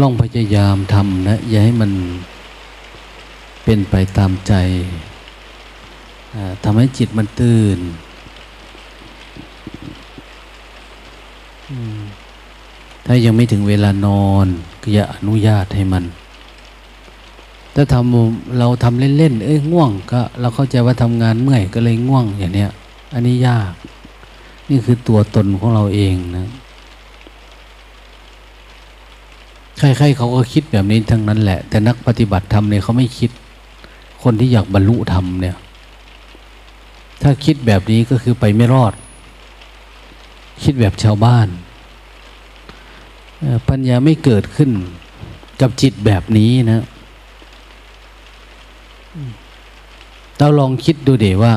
ลองพยายามทำนะ อย่าให้มันเป็นไปตามใจทำให้จิตมันตื่นถ้ายังไม่ถึงเวลานอนก็อย่าอนุญาตให้มัน ถ้าทำเราทำเล่นๆเอ้ยง่วง ก็ เราเข้าใจว่าทำงานเมื่อยก็เลยง่วงอย่างเนี้ย อันนี้ยาก นี่คือตัวตนของเราเองนะ ใครๆเขาก็คิดแบบนี้ทั้งนั้นแหละ แต่นักปฏิบัติธรรมเนี่ยเขาไม่คิด คนที่อยากบรรลุธรรมเนี่ย ถ้าคิดแบบนี้ก็คือไปไม่รอด คิดแบบชาวบ้าน ปัญญาไม่เกิดขึ้นกับจิตแบบนี้นะ เราลองคิดดูเดี๋ยวว่า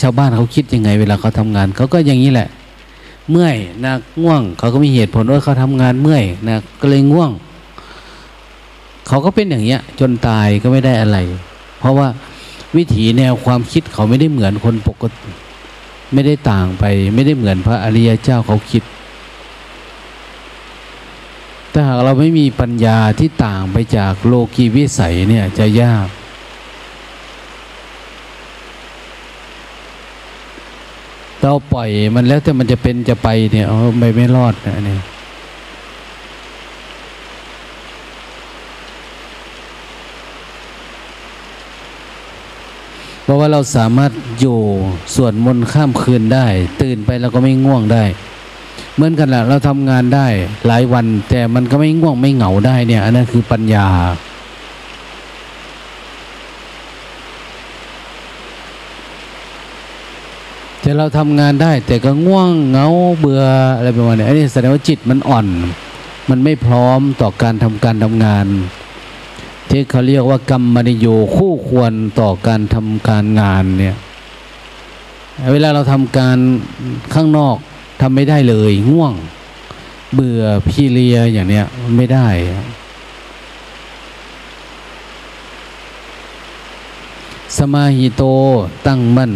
ชาวบ้านเขาคิดยังไง เวลาเขาทำงาน เขาก็อย่างนี้แหละ เมื่อยนะง่วง เขาก็มีเหตุผลว่าเขาทำงานเมื่อยนะก็เลยง่วง เขาก็เป็นอย่างเงี้ย จนตายก็ไม่ได้อะไร เพราะว่าวิถีแนวความคิดเขาไม่ได้เหมือนคนปกติ ไม่ได้ต่างไป ไม่ได้เหมือนพระอริยเจ้าเขาคิด ถ้าหากเราไม่มีปัญญาที่ต่างไปจากโลกีวิสัยเนี่ยจะยากเราปล่อยมันแล้วแต่มันจะเป็นจะไปเนี่ยไม่ไม่รอดนะเนี่ย ราะว่าเราสามารถอยู่ส่วนมนข้ามคืนได้ ตื่นไปเราก็ไม่ง่วงได้ เหมือนกันแหละเราทำงานได้หลายวัน แต่มันก็ไม่ง่วงไม่เหงาได้เนี่ย อันนั้นคือปัญญา แต่เราทำงานได้ แต่ก็ง่วงเหงาเบื่ออะไรประมาณนี้อันนี้แสดงว่าจิตมันอ่อน มันไม่พร้อมต่อการทำการทำงาน ที่เขาเรียกว่ากรรมนิโยคู่ควรต่อการทำการงานเนี่ยเวลาเราทำการข้างนอกทำไม่ได้เลยง่วง เบื่อพี่เลียอย่างเนี้ยไม่ได้ สมาหิโตตั้งมั่น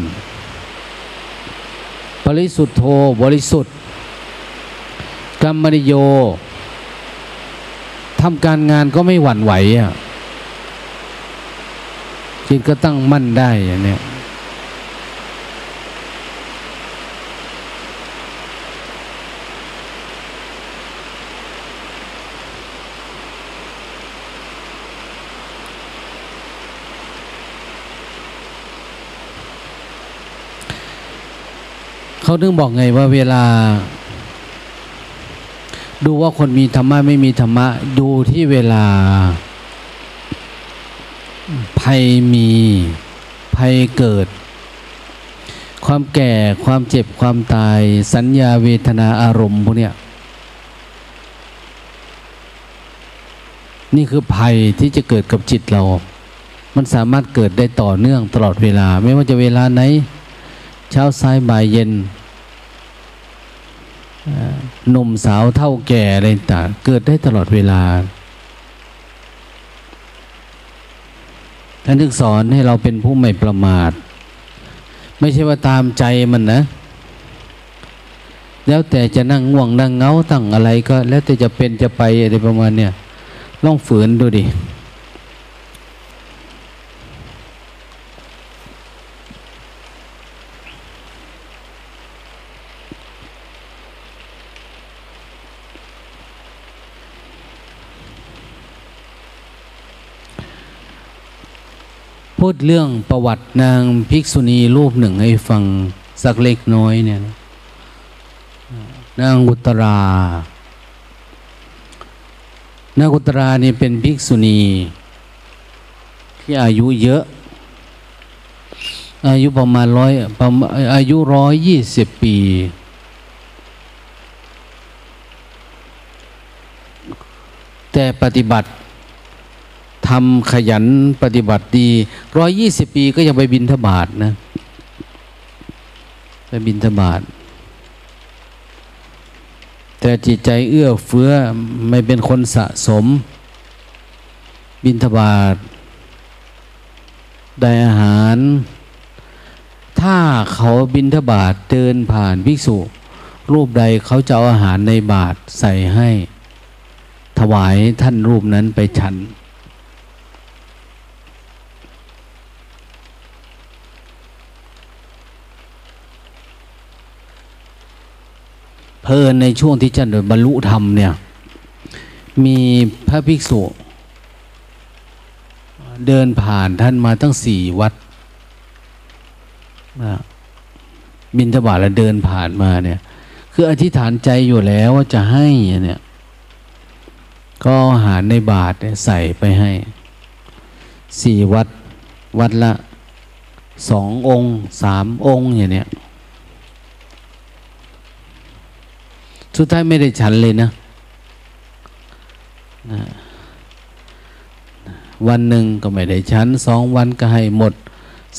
บริสุทธโธบริสุทธิ์กรรมนิโยทำการงานก็ไม่หวั่นไหวอะ จิตก็ตั้งมั่นได้อย่างนี้เขาถึงบอกไงว่าเวลา ดูว่าคนมีธรรมะไม่มีธรรมะดูที่เวลา ภัยมีภัยเกิด ความแก่ความเจ็บความตาย สัญญาเวทนาอารมณ์พวกเนี้ยนี่คือภัยที่จะเกิดกับจิตเรา มันสามารถเกิดได้ต่อเนื่องตลอดเวลา ไม่ว่าจะเวลาไหน เช้าสายบ่ายเย็นหนุ่มสาวเท่าแก่อะไรต่างเกิดได้ตลอดเวลา ท่านถึงสอนให้เราเป็นผู้ไม่ประมาท ไม่ใช่ว่าตามใจมันนะ แล้วแต่จะนั่งง่วงนั่งเงาตั้งอะไรก็ แล้วแต่จะเป็นจะไปอะไรประมาณเนี้ยลองฝืนดูดิ พูดเรื่องประวัตินางภิกษุณีรูปหนึ่งให้ฟังสักเล็กน้อยเนี่ยนางอุตรานางอุตรานี่เป็นภิกษุณี ที่อายุเยอะ อายุประมาณร้อยประมาณอายุร้อยยี่สิบปี แต่ปฏิบัติ ทำขยันปฏิบัติดีร้อยยี่สิบปีก็ยังไปบินทบาทนะ ไปบินทบาท แต่จิตใจเอื้อเฟื้อไม่เป็นคนสะสม บินทบาท ได้อาหาร ถ้าเขาบินทบาทเดินผ่านภิกษุ รูปใดเขาจะเอาอาหารในบาทใส่ให้ ถวายท่านรูปนั้นไปฉัน เพลินในช่วงที่ท่านโดยบรรลุธรรมเนี่ย มีพระภิกษุ เดินผ่านท่านมาตั้งสี่วัดนะบินทบาทแล้วเดินผ่านมาเนี่ย คืออธิษฐานใจอยู่แล้วว่าจะให้เนี่ย ก็อาหารในบาทใส่ไปให้สี่วัดวัดละสององค์สามองค์อย่างเนี้ย สุดท้ายไม่ได้ฉันเลยนะนะวันหนึ่งก็ไม่ได้ฉันสองวันก็ให้หมด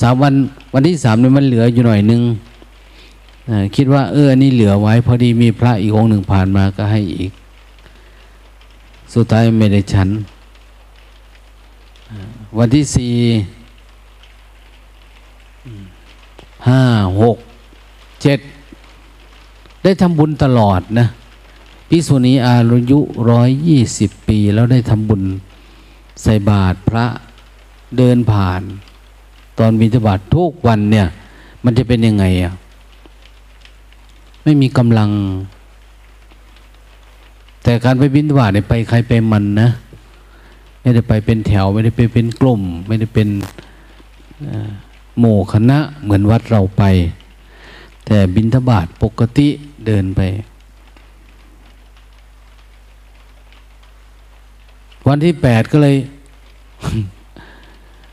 สามวันวันที่สามนี่มันเหลืออยู่หน่อยหนึงนะคิดว่าเอออันนี้เหลือไว้ พอดีมีพระอีกองหนึ่งผ่านมาก็ให้อีก สุดท้ายไม่ได้ฉัน วันที่สี่ห้าหกเจ็ด ได้ทำบุญตลอดนะพิสุนีอายุร้อยยี่สิบปี แล้วได้ทำบุญใส่บาตรพระเดินผ่าน ตอนบิณฑบาตทุกวันเนี่ย มันจะเป็นยังไงอะไม่มีกำลัง แต่การไปบิณฑบาตเนี่ยไปใครไปมันนะไม่ได้ไปเป็นแถว ไม่ได้ไปเป็นกลุ่ม ไม่ได้เป็นหมู่คณะเหมือนวัดเราไป แต่บินทบาทปกติ เดินไป วันที่แปดก็เลย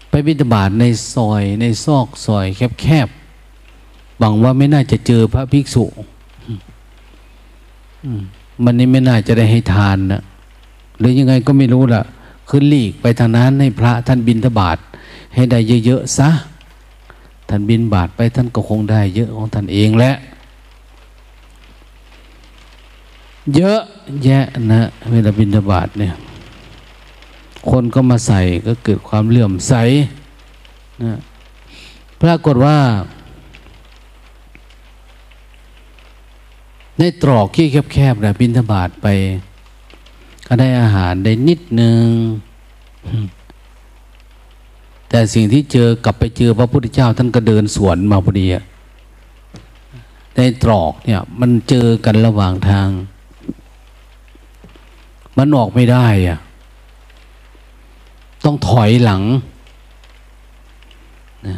ไปบินทบาทในซอยในซอกซอยแคบๆหวังว่าไม่น่าจะเจอพระภิกษุมมันนี้ไม่น่าจะได้ให้ทานนะหรือยังไงก็ไม่รู้ล่ะ คือหลีกไปทางนั้นให้พระท่านบินทบาทให้ได้เยอะๆซะ ท่านบินบาทไปท่านก็คงได้เยอะของท่านเองแหละ เยอะแยะนะเวลาบินบาทเนี่ย คนก็มาใส่ก็เกิดความเลื่อมใสนะปรากฏว่า ในตรอกที่แคบๆนะบินทบาทไป ก็ได้อาหารได้นิดนึง แต่สิ่งที่เจอกลับไปเจอพระพุทธเจ้า ท่านก็เดินสวนมาพอดีในตรอกเนี่ย มันเจอกันระหว่างทาง มันออกไม่ได้อะต้องถอยหลังนะ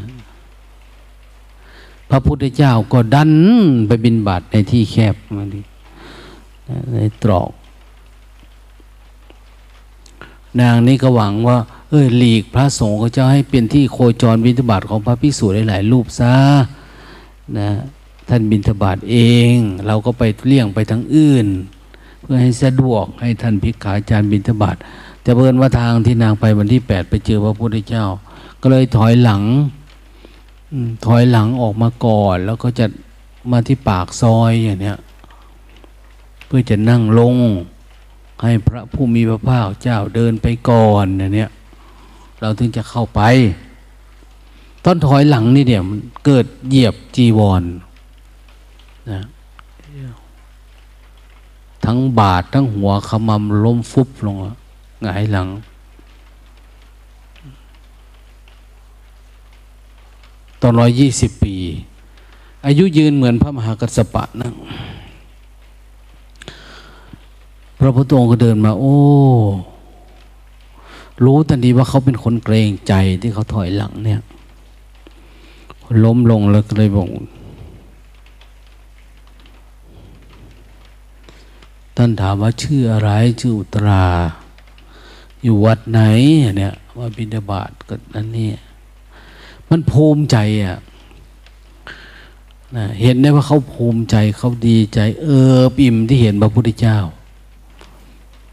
พระพุทธเจ้าก็ดันไปบินบาตในที่แคบมาดิในตรอก นางนี้ก็หวังว่า เออหลีกพระสงฆ์ก็จะให้เป็นที่โคจรบิณฑบาตของพระภิกษุหลายๆรูปซะนะท่านบิณฑบาตเอง เราก็ไปเลี่ยงไปทางอื่น เพื่อให้สะดวกให้ท่านภิกขาจารย์บิณฑบาตแต่เพิ่นว่าทางที่นางไปวันที่แปดไปเจอพระพุทธเจ้า ก็เลยถอยหลังถอยหลังออกมาก่อน แล้วก็จะมาที่ปากซอยอย่างเนี้ยเพื่อจะนั่งลง ให้พระผู้มีพระภาคเจ้าเดินไปก่อนอย่างเนี่ยเราถึงจะเข้าไปตอนถอยหลังนี่เนี่ยมันเกิดเหยียบจีวรนะ ทั้งบาดทั้งหัวขมำล้มฟุบลงหงายหลัง ตอนร้อยยี่สิบปี อายุยืนเหมือนพระมหากัสปะนั่งพระพุทธองค์ก็เดินมา โอ้ รู้ทันทีว่าเขาเป็นคนเกรงใจที่เขาถอยหลังเนี่ย ล้มลงแล้วก็เลยบอก ท่านถามว่าชื่ออะไรชื่ออุตรา อยู่วัดไหนเนี่ยว่าบิณฑบาตก็นั่นนี่มันภูมิใจอะนะเห็นได้ว่าเขาภูมิใจเขาดีใจ เออปิ่มที่เห็นพระพุทธเจ้า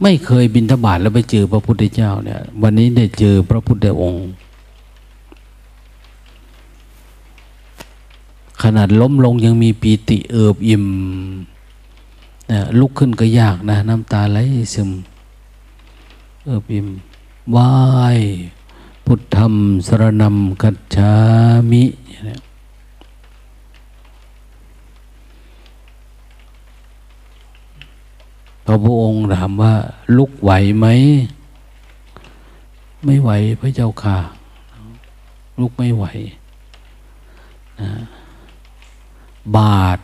ไม่เคยบินทบาทแล้วไปเจอพระพุทธเจ้าเนี่ย วันนี้ได้เจอพระพุทธองค์ ขนาดล้มลงยังมีปีติเอิบอิ่ม นะลุกขึ้นก็ยากนะ น้ำตาไหลซึมเอิบอิ่มไหวายพุทธธรรมสรนัมกัจฉามิพระพุทธองค์ถามว่า ลุกไหวไหม ไม่ไหวพระเจ้าค่ะ ลุกไม่ไหวนะบาท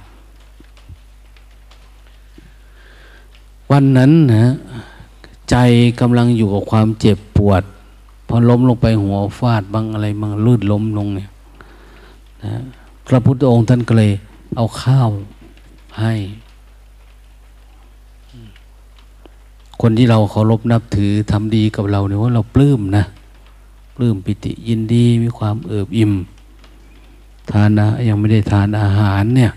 วันนั้นนะใจกำลังอยู่กับความเจ็บปวด พอล้มลงไปหัวฟาดบางอะไรบางลื่นล้มลงเนี่ยนะพระพุทธองค์ท่านก็เลย เอาข้าวให้ คนที่เราเคารพนับถือทำดีกับเราเนี่ยว่าเราปลื้มนะปลื้มปิติยินดีมีความเอิบอิ่ม ทานนะยังไม่ได้ทานอาหารเนี่ย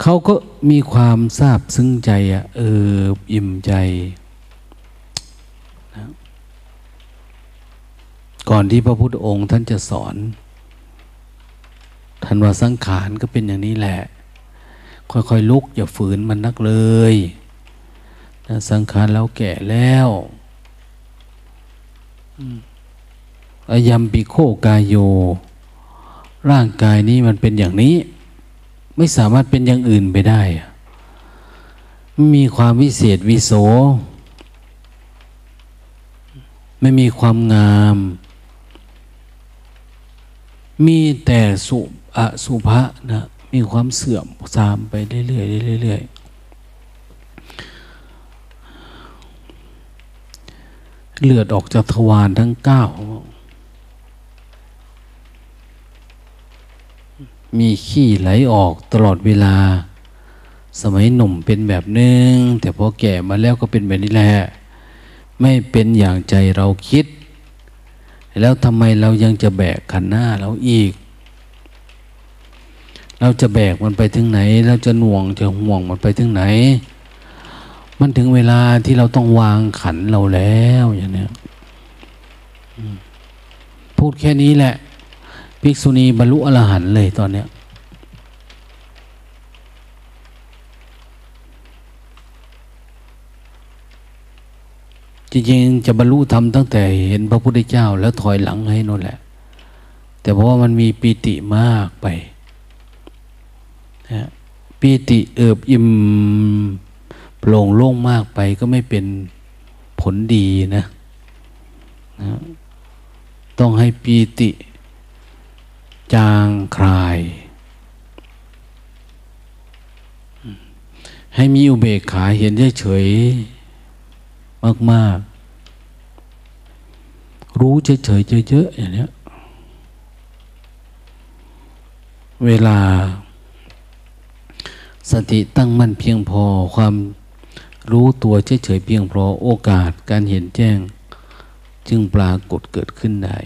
เขาก็มีความซาบซึ้งใจอะเอิบอิ่มใจนะก่อนที่พระพุทธองค์ท่านจะสอนท่านว่าสังขารก็เป็นอย่างนี้แหละ ค่อยๆลุกอย่าฝืนมันนักเลยนะสังขารเราแก่แล้วอายัมปิโคกายโย ร่างกายนี้มันเป็นอย่างนี้ ไม่สามารถเป็นอย่างอื่นไปได้ มีความวิเศษวิโส ไม่มีความงาม มีแต่สุอสุภะนะ มีความเสื่อมสามไปเรื่อยๆเรื่อยๆเลือดออกจากทวารทั้งเก้า มีขี้ไหลออกตลอดเวลา สมัยหนุ่มเป็นแบบนึง แต่พอแก่มาแล้วก็เป็นแบบนี้แหละ ไม่เป็นอย่างใจเราคิด แล้วทำไมเรายังจะแบกขันหน้าเราอีก เราจะแบกมันไปถึงไหน เราจะหน่วงจะห่วงมันไปถึงไหน มันถึงเวลาที่เราต้องวางขันเราแล้วอย่างนี้พูดแค่นี้แหละ ภิกษุณีบรรลุอรหันต์เลยตอนเนี้ยจริงๆจะบรรลุธรรมตั้งแต่เห็นพระพุทธเจ้า แล้วถอยหลังให้นั่นแหละ แต่เพราะว่ามันมีปีติมากไปนะปีติเอิบอิ่มโปร่งโล่งมากไปก็ไม่เป็นผลดีนะนะ ต้องให้ปีติ จางคลาย ให้มีอุเบกขาเห็นเฉยๆมากๆ รู้เฉยๆเยอะๆอย่างนี้เวลาสติตั้งมั่นเพียงพอความรู้ตัวเฉยๆเพียงพอโอกาสการเห็นแจ้ง จึงปรากฏเกิดขึ้นได้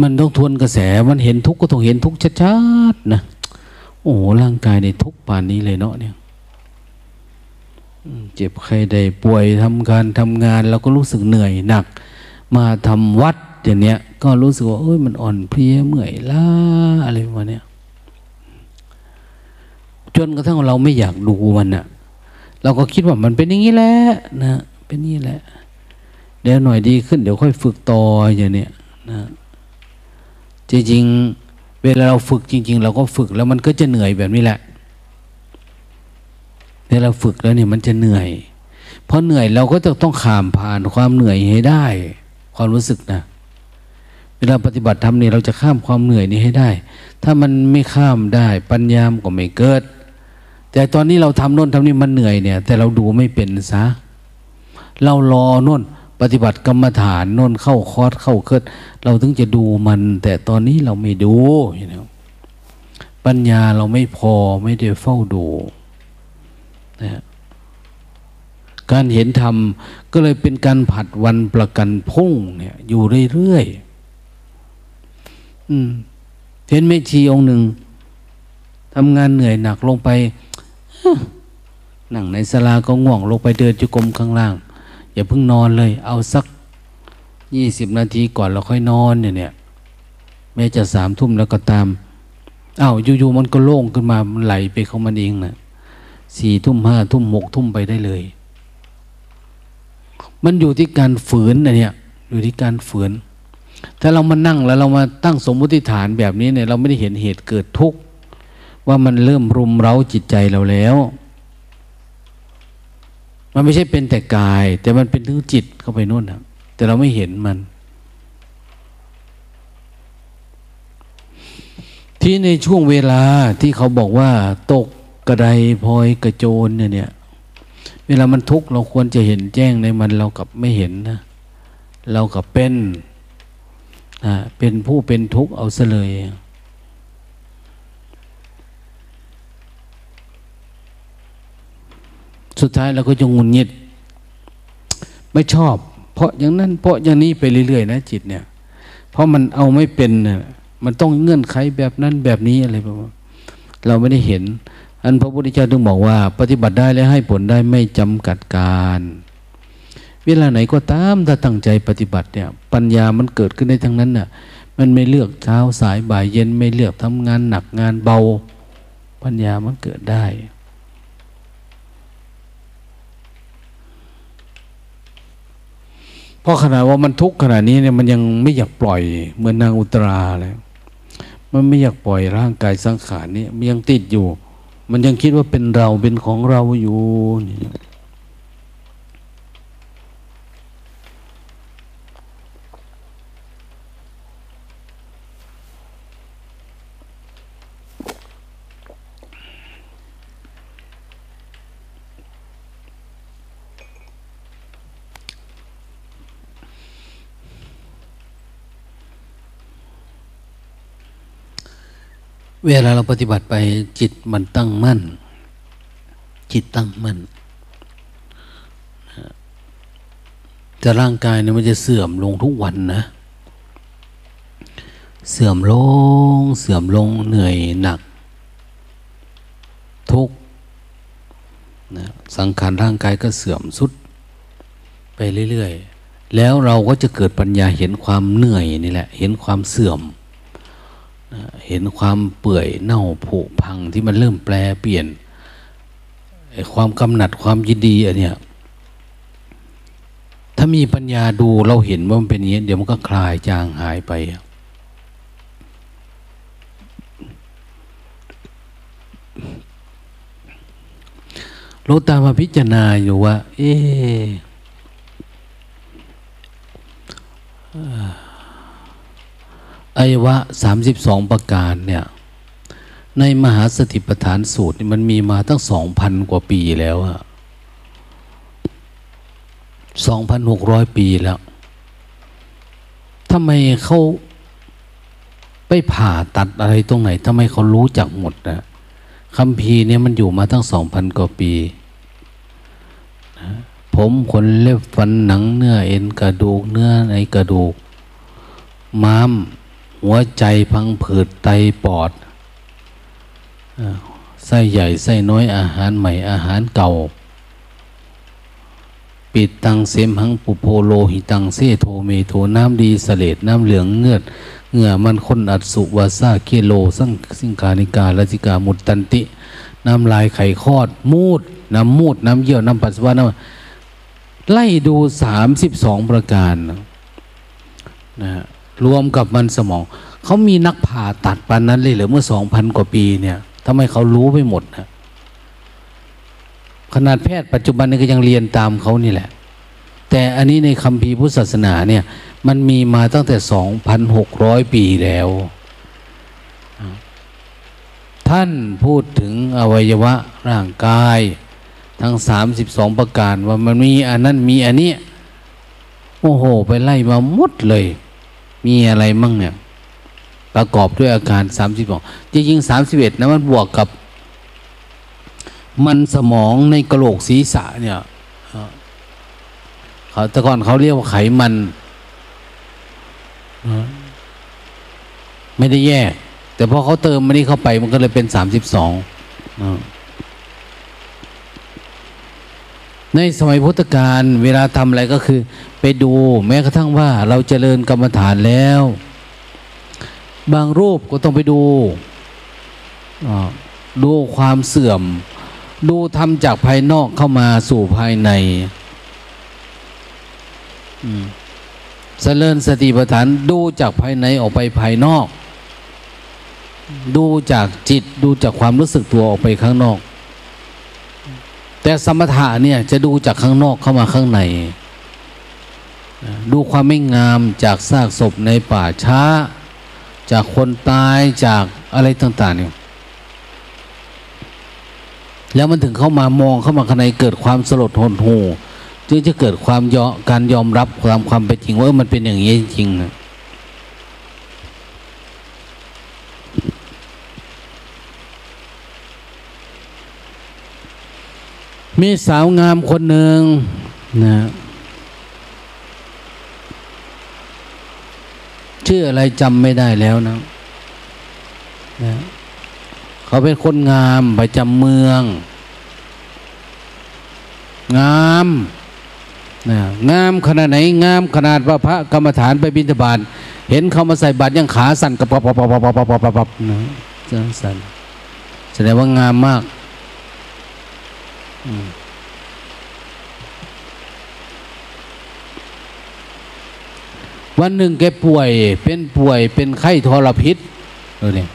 มันต้องทวนกระแส มันเห็นทุกข์ก็ต้องเห็นทุกข์ชัดๆนะ โอ้ร่างกายในทุกป่านนี้เลยเนาะเนี่ยเจ็บใครใดป่วยทำการทำงานเราก็รู้สึกเหนื่อยหนัก มาทำวัดอย่างเนี้ย ก็รู้สึกว่าเอ้ยมันอ่อนเพลียเมื่อยล้าอะไรประมาณนี้จนกระทั่งเราไม่อยากดูมันอะเราก็คิดว่ามันเป็นอย่างนี้แหละนะ เป็นนี่แหละ เดี๋ยวหน่อยดีขึ้นเดี๋ยวค่อยฝึกต่ออย่างเนี้ยนะ จริงๆเวลาเราฝึกจริง ๆ เราก็ฝึกแล้วมันก็จะเหนื่อยแบบนี้แหละเวลาฝึกแล้วเนี่ยมันจะเหนื่อยเพราะเหนื่อยเราก็จะต้องข้ามผ่านความเหนื่อยให้ได้ ความรู้สึกนะเวลาปฏิบัติธรรมนี่เราจะข้ามความเหนื่อยนี้ให้ได้ ถ้ามันไม่ข้ามได้ ปัญญามก็ไม่เกิด แต่ตอนนี้เราทำโน่นทำนี่มันเหนื่อยเนี่ย แต่เราดูไม่เป็นซะเรารอโน่น ฏิบัติกรรมฐานนนเข้าคอร์สเข้าเคิดเราถึงจะดูมัน แต่ตอนนี้เราไม่ดูเนาปัญญาเราไม่พอไม่ได้เฝ้าดูนะการเห็นธรรมก็เลยเป็นการผัดวันประกันพุ่งเนี่ย อยู่เรื่อยๆเห็นแม่ชีองหนึ่งทำงานเหนื่อยหนักลงไปนั่งในสลาก็ง่วงลงไปเดินจุกรมข้างล่าง อย่าเพิ่งนอนเลย เอาสักยี่สิบนาทีก่อนเราค่อยนอนเนี่ยเนี่ยแม้จะสามทุ่มแล้วก็ตามอา้าวอยู่ๆมันก็โล่งขึ้นมามันไหลไปของมันเองนะสี่ทุ่มห้าทุ่มหกทุ่มไปได้เลย มันอยู่ที่การฝืนนะเนี่ย อยู่ที่การฝืน ถ้าเรามานั่งแล้วเรามาตั้งสมมติฐานแบบนี้เนี่ย เราไม่ได้เห็นเหตุเกิดทุกข์ว่ามันเริ่มรุมเร้าจิตใจเราแล้ว มันไม่ใช่เป็นแต่กาย แต่มันเป็นถึงจิตเข้าไปนู่นนะแต่เราไม่เห็นมัน ที่ในช่วงเวลาที่เขาบอกว่า ตกกระไดพลอยกระโจนเนี่ยเนี่ย เวลามันทุกข์เราควรจะเห็นแจ้งในมันเรากับไม่เห็นนะเรากับเป็นเป็นผู้เป็นทุกข์เอาซะเลย สุดท้ายเราก็จะงุนงิด ไม่ชอบ เพราะอย่างนั้น เพราะอย่างนี้ไปเรื่อยๆนะจิตเนี่ย เพราะมันเอาไม่เป็นเนี่ยมันต้องเงื่อนไขแบบนั้นแบบนี้อะไรประมาณเราไม่ได้เห็น อันพระพุทธเจ้าถึงบอกว่า ปฏิบัติได้และให้ผลได้ไม่จำกัดการ เวลาไหนก็ตามถ้าตั้งใจปฏิบัติเนี่ย ปัญญามันเกิดขึ้นในทั้งนั้นน่ะ มันไม่เลือกเช้าสายบ่ายเย็นไม่เลือกทำงานหนักงานเบา ปัญญามันเกิดได้ เพราะขนาดว่ามันทุกข์ขนาดนี้เนี่ยมันยังไม่อยากปล่อย เหมือนนางอุตราเลยมันไม่อยากปล่อยร่างกายสังขารนี้มันยังติดอยู่ มันยังคิดว่าเป็นเราเป็นของเราอยู่นี่ เวลาเราปฏิบัติไปจิตมันตั้งมั่น จิตตั้งมั่นแต่ร่างกายเนี่ยมันจะเสื่อมลงทุกวันนะ เสื่อมลง เสื่อมลงเหนื่อยหนัก ทุกนะสังขารร่างกายก็เสื่อมสุด ไปเรื่อยๆ แล้วเราก็จะเกิดปัญญาเห็นความเหนื่อยนี่แหละ เห็นความเสื่อม เห็นความเปื่อยเน่าผุพังที่มันเริ่มแปลเปลี่ยนความกำหนัดความยินดีอันเนี้ยถ้ามีปัญญาดูเราเห็นว่ามันเป็นอย่างนี้เดี๋ยวมันก็คลายจางหายไปเราตามมาพิจารณาอยู่ว่า เอ๊ อวะสามสิบสองประการเนี่ยในมหาสติปัฏฐานสูตรมันมีมาตั้งสองพันกว่าปีแล้วอะสองพันหกร้อยปีแล้วทำไมเขาไปผ่าตัดอะไรตรงไหนทำไมเขารู้จักหมดนะคำพีเนี่ยมันอยู่มาตั้งสองพันกว่าปีนะผมขนเล็บฟันหนังเนื้อเอ็นกระดูกเนื้อในกระดูกม้าม หัวใจพังผืดไตปอดไส้ใหญ่ไส้น้อยอาหารใหม่อาหารเก่า ปิดตังเสมหังปุโพโลหิตังเซโทเมโทน้ำดีสเลดน้ำเหลืองเงือดเงื่อมันคนอัดสุวาซาเคโลสังสิงกานิกาลจิกามุตตันติ น้ำลายไข่คอด มูด น้ำมูด น้ำเยี่ยว น้ำปัสสาวะน้ำไล่ดูสามสิบสองประการนะฮะ รวมกับมันสมอง เขามีนักผ่าตัดปานนั้นเลยเหรือเมื่อสองพันกว่าปีเนี่ยทำไมเขารู้ไปหมดนะขนาดแพทย์ปัจจุบันนี้ก็ยังเรียนตามเขานี่แหละ แต่อันนี้ในคำพีพุทธศาสนาเนี่ย มันมีมาตั้งแต่สองพันหกร้อยปีแล้ว ท่านพูดถึงอวัยวะร่างกาย ทั้งสามสิบสองประการว่ามันมีอันนั้นมีอันนี้โอ้โห ไปไล่มาหมดเลย มีอะไรมั่งเนี่ย ประกอบด้วยอาการสามสิบสองจริงๆสามสิบเอ็ดนะมันบวกกับ มันสมองในกระโหลกศีรษะเนี่ยเขาแต่ก่อนเขาเรียกว่าไขมันไม่ได้แยก แต่พอเขาเติมมันนี้เข้าไปมันก็เลยเป็นสามสิบสอง ในสมัยพุทธกาลเวลาทำอะไรก็คือ ไปดูแม้กระทั่งว่าเราเจริญกรรมฐานแล้ว บางรูปก็ต้องไปดูดูความเสื่อม ดูทำจากภายนอกเข้ามาสู่ภายในเจริญสติปัฏฐานดูจากภายในออกไปภายนอก ดูจากจิตดูจากความรู้สึกตัวออกไปข้างนอก แต่สมถะเนี่ยจะดูจากข้างนอกเข้ามาข้างใน ดูความไม่งามจากซากศพในป่าช้า จากคนตายจากอะไรต่างๆเนี่ยแล้วมันถึงเข้ามามองเข้ามาข้างในเกิดความสลดหดหู่จึงจะเกิดความยอการยอมรับความความเป็นจริงว่ามันเป็นอย่างนี้จริงๆนะ มีสาวงามคนหนึ่งนะชื่ออะไรจำไม่ได้แล้วนะนะ เขาเป็นคนงามประจำเมือง งามนะงามขนาดไหน งามขนาดว่าพระกรรมฐานไปบิณฑบาตเห็นเขามาใส่บาตรยังขาสั่นกระปับปับปับปับปับปับปับนะสั่นแสดงว่างามมาก วันหนึ่งแกป่วย เป็นป่วยเป็นไข้ทรพิษเออเนี่ย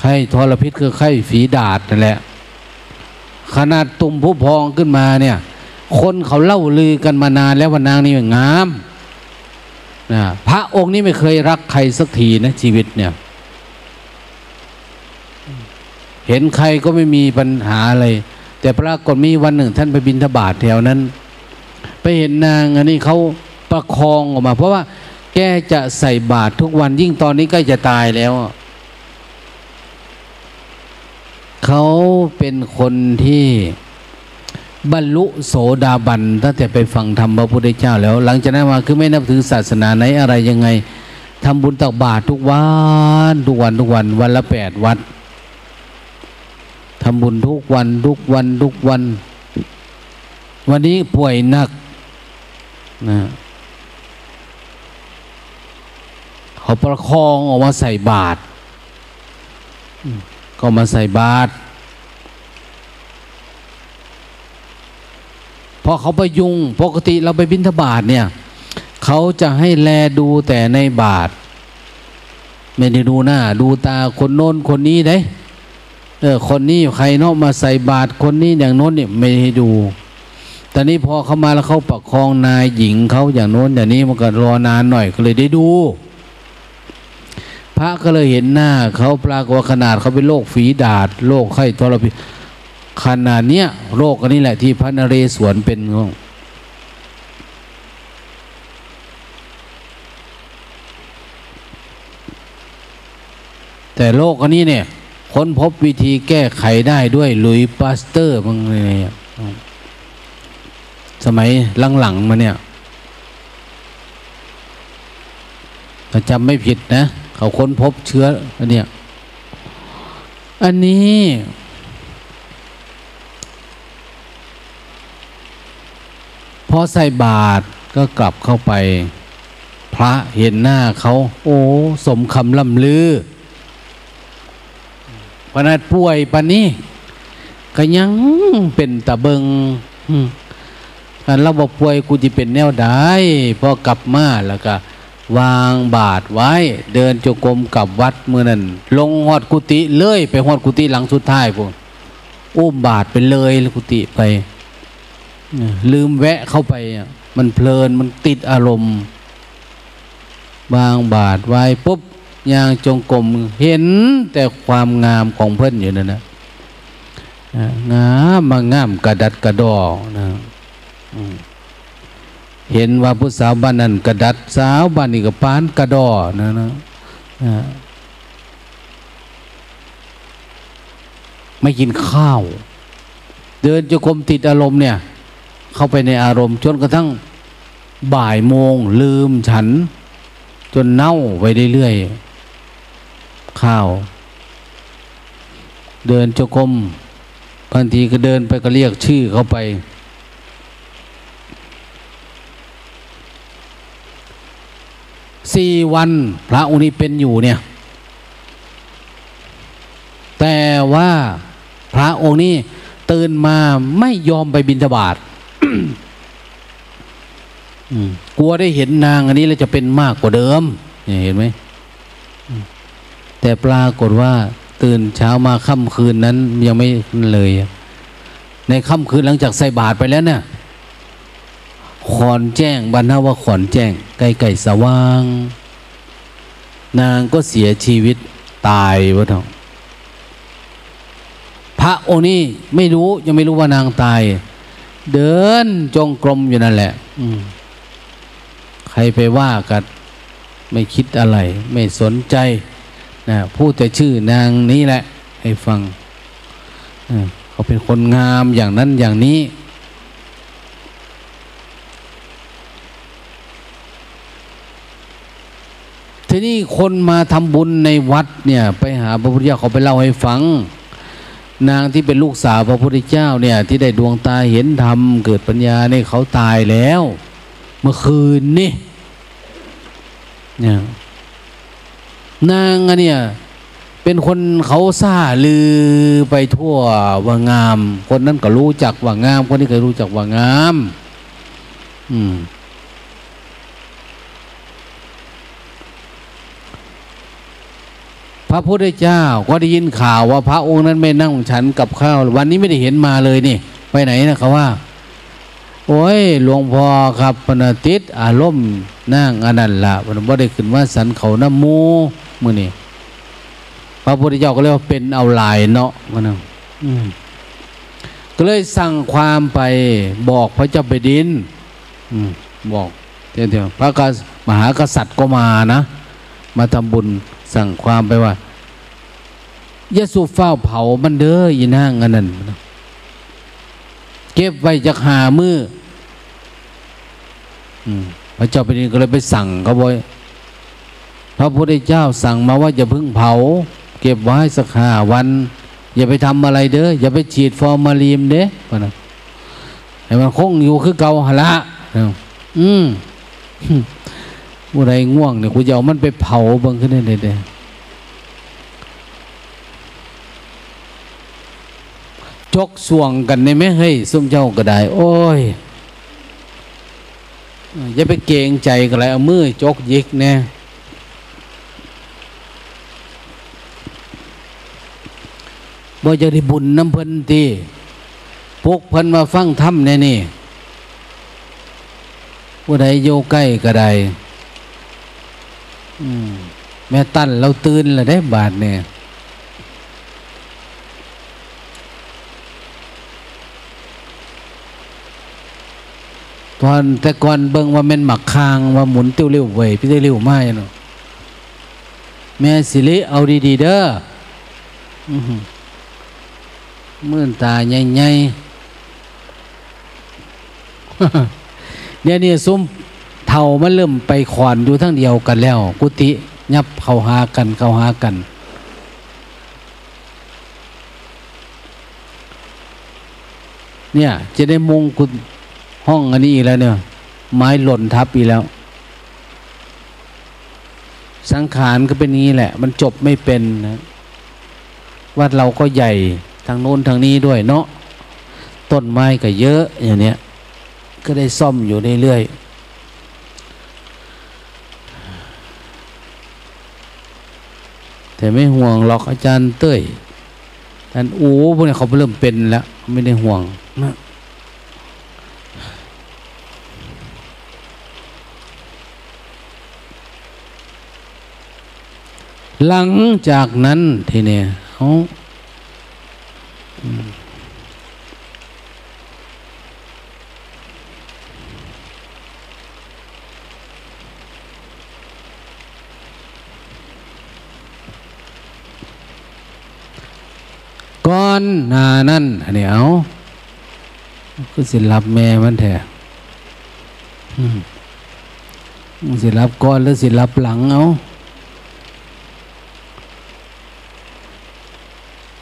ไข้ทรพิษคือไข้ฝีดาดนั่นแหละ ขนาดตุ่มผู้พองขึ้นมาเนี่ย คนเขาเล่าลือกันมานานแล้วว่านางนี่งามนะพระองค์นี้ไม่เคยรักใครสักทีนะชีวิตเนี่ย เห็นใครก็ไม่มีปัญหาอะไร แต่ปรากฏมีวันหนึ่งท่านไปบินทบาทแถวนั้น ไปเห็นนางอันนี้เขาประคองออกมา เพราะว่าแกจะใส่บาตรทุกวันยิ่งตอนนี้ใกล้จะตายแล้ว เขาเป็นคนที่บรรลุโสดาบันตั้งแต่ไปฟังธรรมพระพุทธเจ้าแล้ว หลังจากนั้นมาคือไม่นับถือศาสนาไหนอะไรยังไงทำบุญตักบาตรทุกวัน ทุกวันทุกวันวันละแปดวัด ทำบุญทุกวันทุกวันทุกวัน วันนี้ป่วยหนักนะเขาประคองออกมาใส่บาตรก็มาใส่บาตรพอเขาไปยุงปกติเราไปบิณฑบาตเนี่ย เขาจะให้แลดูแต่ในบาท ไม่ได้ดูหน้า ดูตาคนโน้นคนนี้ได้ เออคนนี้ใครเนาะมาใส่บาตรคนนี้อย่างโน้นเนี่ยไม่ให้ดูตอนนี้พอเขามาแล้วเขาประคองนายหญิงเขาอย่างโน้นอย่างนี้มันก็รอนานหน่อยก็เลยได้ดู พระก็เลยเห็นหน้าเขาปรากฏขนาดเขาเป็นโรคฝีดาดโรคไข้ทรพิษขนาดเนี้ยโรคอันนี้แหละที่พระนเรศวรเป็นงงแต่โรคอันนี้เนี่ย ค้นพบวิธีแก้ไขได้ด้วยลุยปาสเตอร์บางเลยสมัยหลังๆมาเนี่ยจำไม่ผิดนะ เขาค้นพบเชื้ออันเนี้ยอันนี้พอใส่บาตรก็กลับเข้าไป พระเห็นหน้าเขา โอ้ สมคำล่ำลือ ปนัดป่วยปนนี้ก็ยังเป็นตะเบิงการเราบอกป่วยกูจะเป็นแนวได้พอกลับมาแล้วก็ วางบาทไว้ เดินจงกรมกับวัดเมื่อนั้นลงหอดกุฏิเลยไปหอดกุฏิหลังสุดท้ายพวกอุ้มบาทไปเลยกุฏิไป ลืมแวะเข้าไป มันเพลินมันติดอารมณ์วางบาทไว้ปุ๊บ ยางจงกรมเห็นแต่ความงามของเพื่อนอยู่นั่นนะงามมางามกระดัดกระดอนะเห็นว่าผู้สาวบ้านนั้นกระดัดสาวบ้านนี้ก็ปานกระดอนะนะไม่กินข้าว เดินจะกรมติดอารมณ์เนี่ย เข้าไปในอารมณ์จนกระทั่งบ่ายโมงลืมฉัน จนเน่าไปเรื่อยๆ ข้าว เดินจกรมบางทีก็เดินไปก็เรียกชื่อเขาไป สี่วันพระองค์นี้เป็นอยู่เนี่ย แต่ว่าพระองค์นี้ตื่นมาไม่ยอมไปบิณฑบาตกลัวได้เห็นนางอันนี้แล้วจะเป็นมากกว่าเดิมเห็นไหม แต่ปรากฏว่าตื่นเช้ามาค่ำคืนนั้นยังไม่เลย ในค่ำคืนหลังจากใส่บาตรไปแล้วเนี่ยขอนแจ้งบรรณาว่าขอนแจ้งไก่ไก่สว่าง นางก็เสียชีวิตตายวะท่องพระองค์นี้ไม่รู้ยังไม่รู้ว่านางตาย เดินจงกรมอยู่นั่นแหละอืใครไปว่ากันไม่คิดอะไร ไม่สนใจ นะพูดแต่ชื่อนางนี้แหละ ให้ฟังเขาเป็นคนงามอย่างนั้นอย่างนี้ ทีนี้คนมาทำบุญในวัดเนี่ย ไปหาพระพุทธเจ้าเขาไปเล่าให้ฟัง นางที่เป็นลูกสาวพระพุทธเจ้าเนี่ย ที่ได้ดวงตาเห็นธรรมเกิดปัญญาเนี่ยเขาตายแล้ว เมื่อคืนนี่เนี่ย นางอะเนี่ยเป็นคนเขาซาลือไปทั่วว่างาม คนนั้นก็รู้จักว่างาม คนนี้ก็รู้จักว่างาม อืมพระพุทธเจ้าก็ได้ยินข่าวว่าพระองค์นั้นไม่นั่งฉันกับข้าว วันนี้ไม่ได้เห็นมาเลยนี่ ไปไหนนะเขาว่า โอ้ยหลวงพ่อครับพนติดอารมณ์นั่งอนันละมันบ่ได้ขึ้นว่าสันเขาน้ำมู มือนี่พระพุทธเจ้าก็เรียกว่าเป็นเอาลายเนาะมันนึงก็เลยสั่งความไปบอกพระเจ้าไปดินบอกเดี๋ยวพระกมหากษัตริย์ก็มานะ มาทำบุญสั่งความไปว่ายาสูบเฝ้าเผามันเด้อยินห้างอันนั้นเก็บไว้จากหามือพระเจ้าแผ่นดินก็เลยไปสั่งเขาบ่อย พระพุทธเจ้าสั่งมาว่าอย่าพึ่งเผา เก็บไว้สักห้าวัน อย่าไปทำอะไรเด้ออย่าไปฉีดฟอร์มาลีมเด้อนะให้มันคงอยู่คือเก่าหละอืมผู้ใดง่วงเนี่ยกูจะเอามันไปเผาบังขึ้นได้เด้จกสวงกันในไม่ให้ส้มเจ้าก็ได้ โอ้ยอย่าไปเกงใจกันเลยเอามือจกยิกเนี่ บ่จะได้บุญน้ำเพิ่นตีพวกเพิ่นมาฟังธรรมแน่นี่ผู้ใดโยใกล้ก็ได้แม่ตั้นเราตื่นล้วได้บาทเนี่ยตอนแต่ก่อนเบิ่งว่าแม่นหมักคางว่าหมุนเตี้ยวเร็วเว้ยพี่เตี้ยวเร็วมากเนาะแม่สิริเอาดีๆเด้อ มื่นตาใหญ่ๆเนี่ยนี่ซุ้มเท่ามันเริ่มไปขอนอยู่ทั้งเดียวกันแล้ว กุฏิยับเข้าหากันเข้าหากัน เนี่ย จะได้มงกุฎห้องอันนี้อีกแล้วเนี่ย ไม้หล่นทับอีกแล้ว สังขารก็เป็นนี้แหละ มันจบไม่เป็นนะวัดเราก็ใหญ่ ทางโน้นทางนี้ด้วยเนาะต้นไม้ก็เยอะอย่างเนี้ยก็ได้ซ่อมอยู่เรื่อยๆแต่ไม่ห่วงหรอกอาจารย์เต้ยท่านอูพวกนี้เขาเริ่มเป็นแล้วไม่ได้ห่วงนะหลังจากนั้นทีนี้เขา ก่อนนานั่นอันนี้เอาคือสิรับแม่มันแท้สิรับก่อนหรือสิรับหลังเอา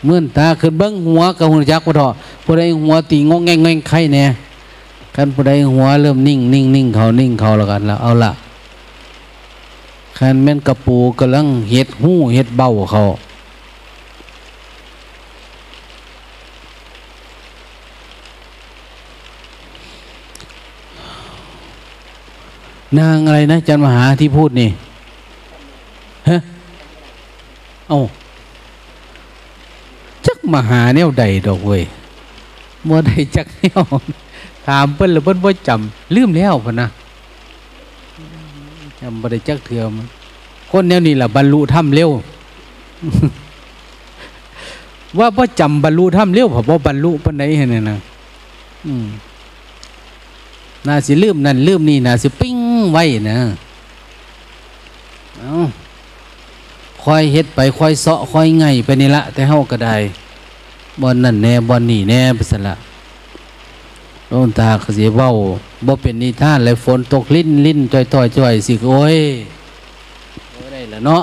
เมื่อตาขึ้นเบิ้งหัวกับหัวจักพอทอผู้ใดหัวตีงงแงงแงงไข่แน่กันผู้ใดหัวเริ่มนิ่งนิ่งนิ่งเขานิ่งเขาแล้วกันแล้วเอาละคันแม่นกระปูกำลังเห็ดหู้เห็ดเบาเขานางอะไรนะจันมหาที่พูดนี่ฮะเอาจั กมหาแนวใดดอกเว้ยบ่ได้จักแนวถามเพิ่นแล้วเพิ่นบ่จำลืมแล้วพ่นนะจำบ่ได้จักเทื่อมคนแนวนี้ล่ะบรรลุธรรมเร็ว ว่าบ่จำบรรลุธรรมเร็วเพราะบ่บรรลุปานใดหั่นน่ะนะอืมน่าสิลืมนั่นลืมนี่น่าสิปิ้งไว้นะเอาคอยเฮ็ดไปคอยเสาะคอยไงไปนี่ละแต่เฮาก็ได้ บ่นั่นแน่บ่นี่แน่ไปซั่นละหลวงตาก็สิเว้าบ่เป็นนิทานเลยฝนตกลิ้นลิ้นจ้อยๆจ้อยสิโอ้ยโอ้ยได้ละเนาะ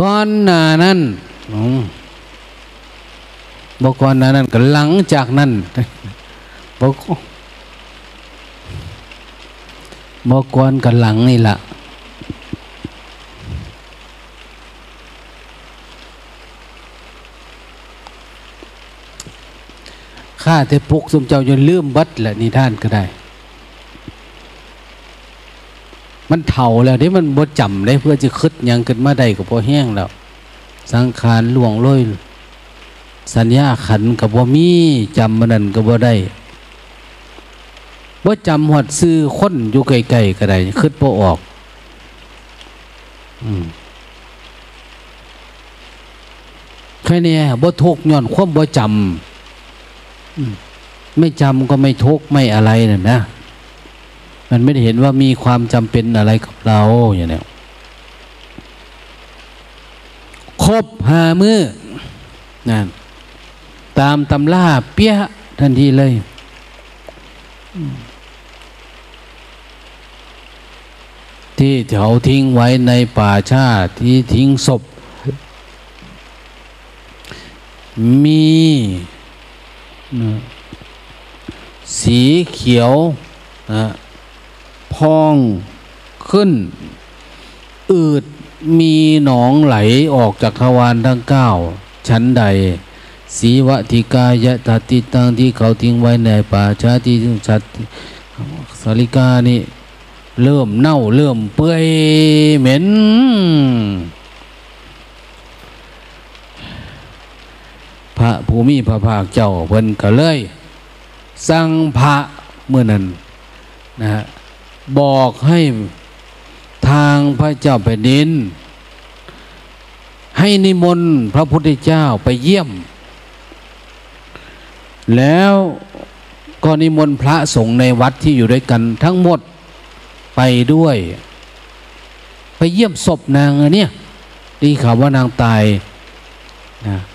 ก่อนหน้านั้นบ่ก่อนหน้านั้นก็หลังจากนั้นบ่กบ่กวนกันหลังนี่ล่ะ ข้าแต่ปุกสมเจ้าจนลืมบัดแหละนิท่านก็ได้ มันเถ่าแล้วนี่มันบ่จำได้เพื่อจะคึดยังขึ้นมาได้ก็พอแห้งแล้ว สังขารหลวงโรยสัญญาขันกับบ่มีจำมันนั่นก็บ่ได้ว่าจำหอดซื้อค้นอยู่ไกลๆก็ได้คิดบ่ออกอืมแค่นี้บ่ทุกย้อนความบ่จำ ไม่จำก็ไม่ทุกข์ไม่อะไรน่ะนะ มันไม่ได้เห็นว่ามีความจำเป็นอะไรกับเราอย่างนี้ครบหามือนั่นตามตำล่าเปี้ยทันทีเลย ที่แถวทิ้งไว้ในป่าชาที่ทิ้งศพ มี สีเขียวนะพองขึ้น อืดมีหนองไหลออกจากทวารทั้งเก้าชั้นใด สีวติกายะตติตังที่เขาทิ้งไว้ในป่าชาที่ชัดสาริกานี่ เริ่มเน่าเริ่มเปื่อยเหม็น พระภูมิพระภาคเจ้าเพิ่นก็เลยสั่งพระเมื่อนั้นนะฮะบอกให้ทางพระเจ้าแผ่นดิน ให้นิมนต์พระพุทธเจ้าไปเยี่ยม แล้วก็นิมนต์พระสงฆ์ในวัดที่อยู่ด้วยกันทั้งหมดไปด้วย ไปเยี่ยมศพนางเนี่ยดีข่าวว่านางตาย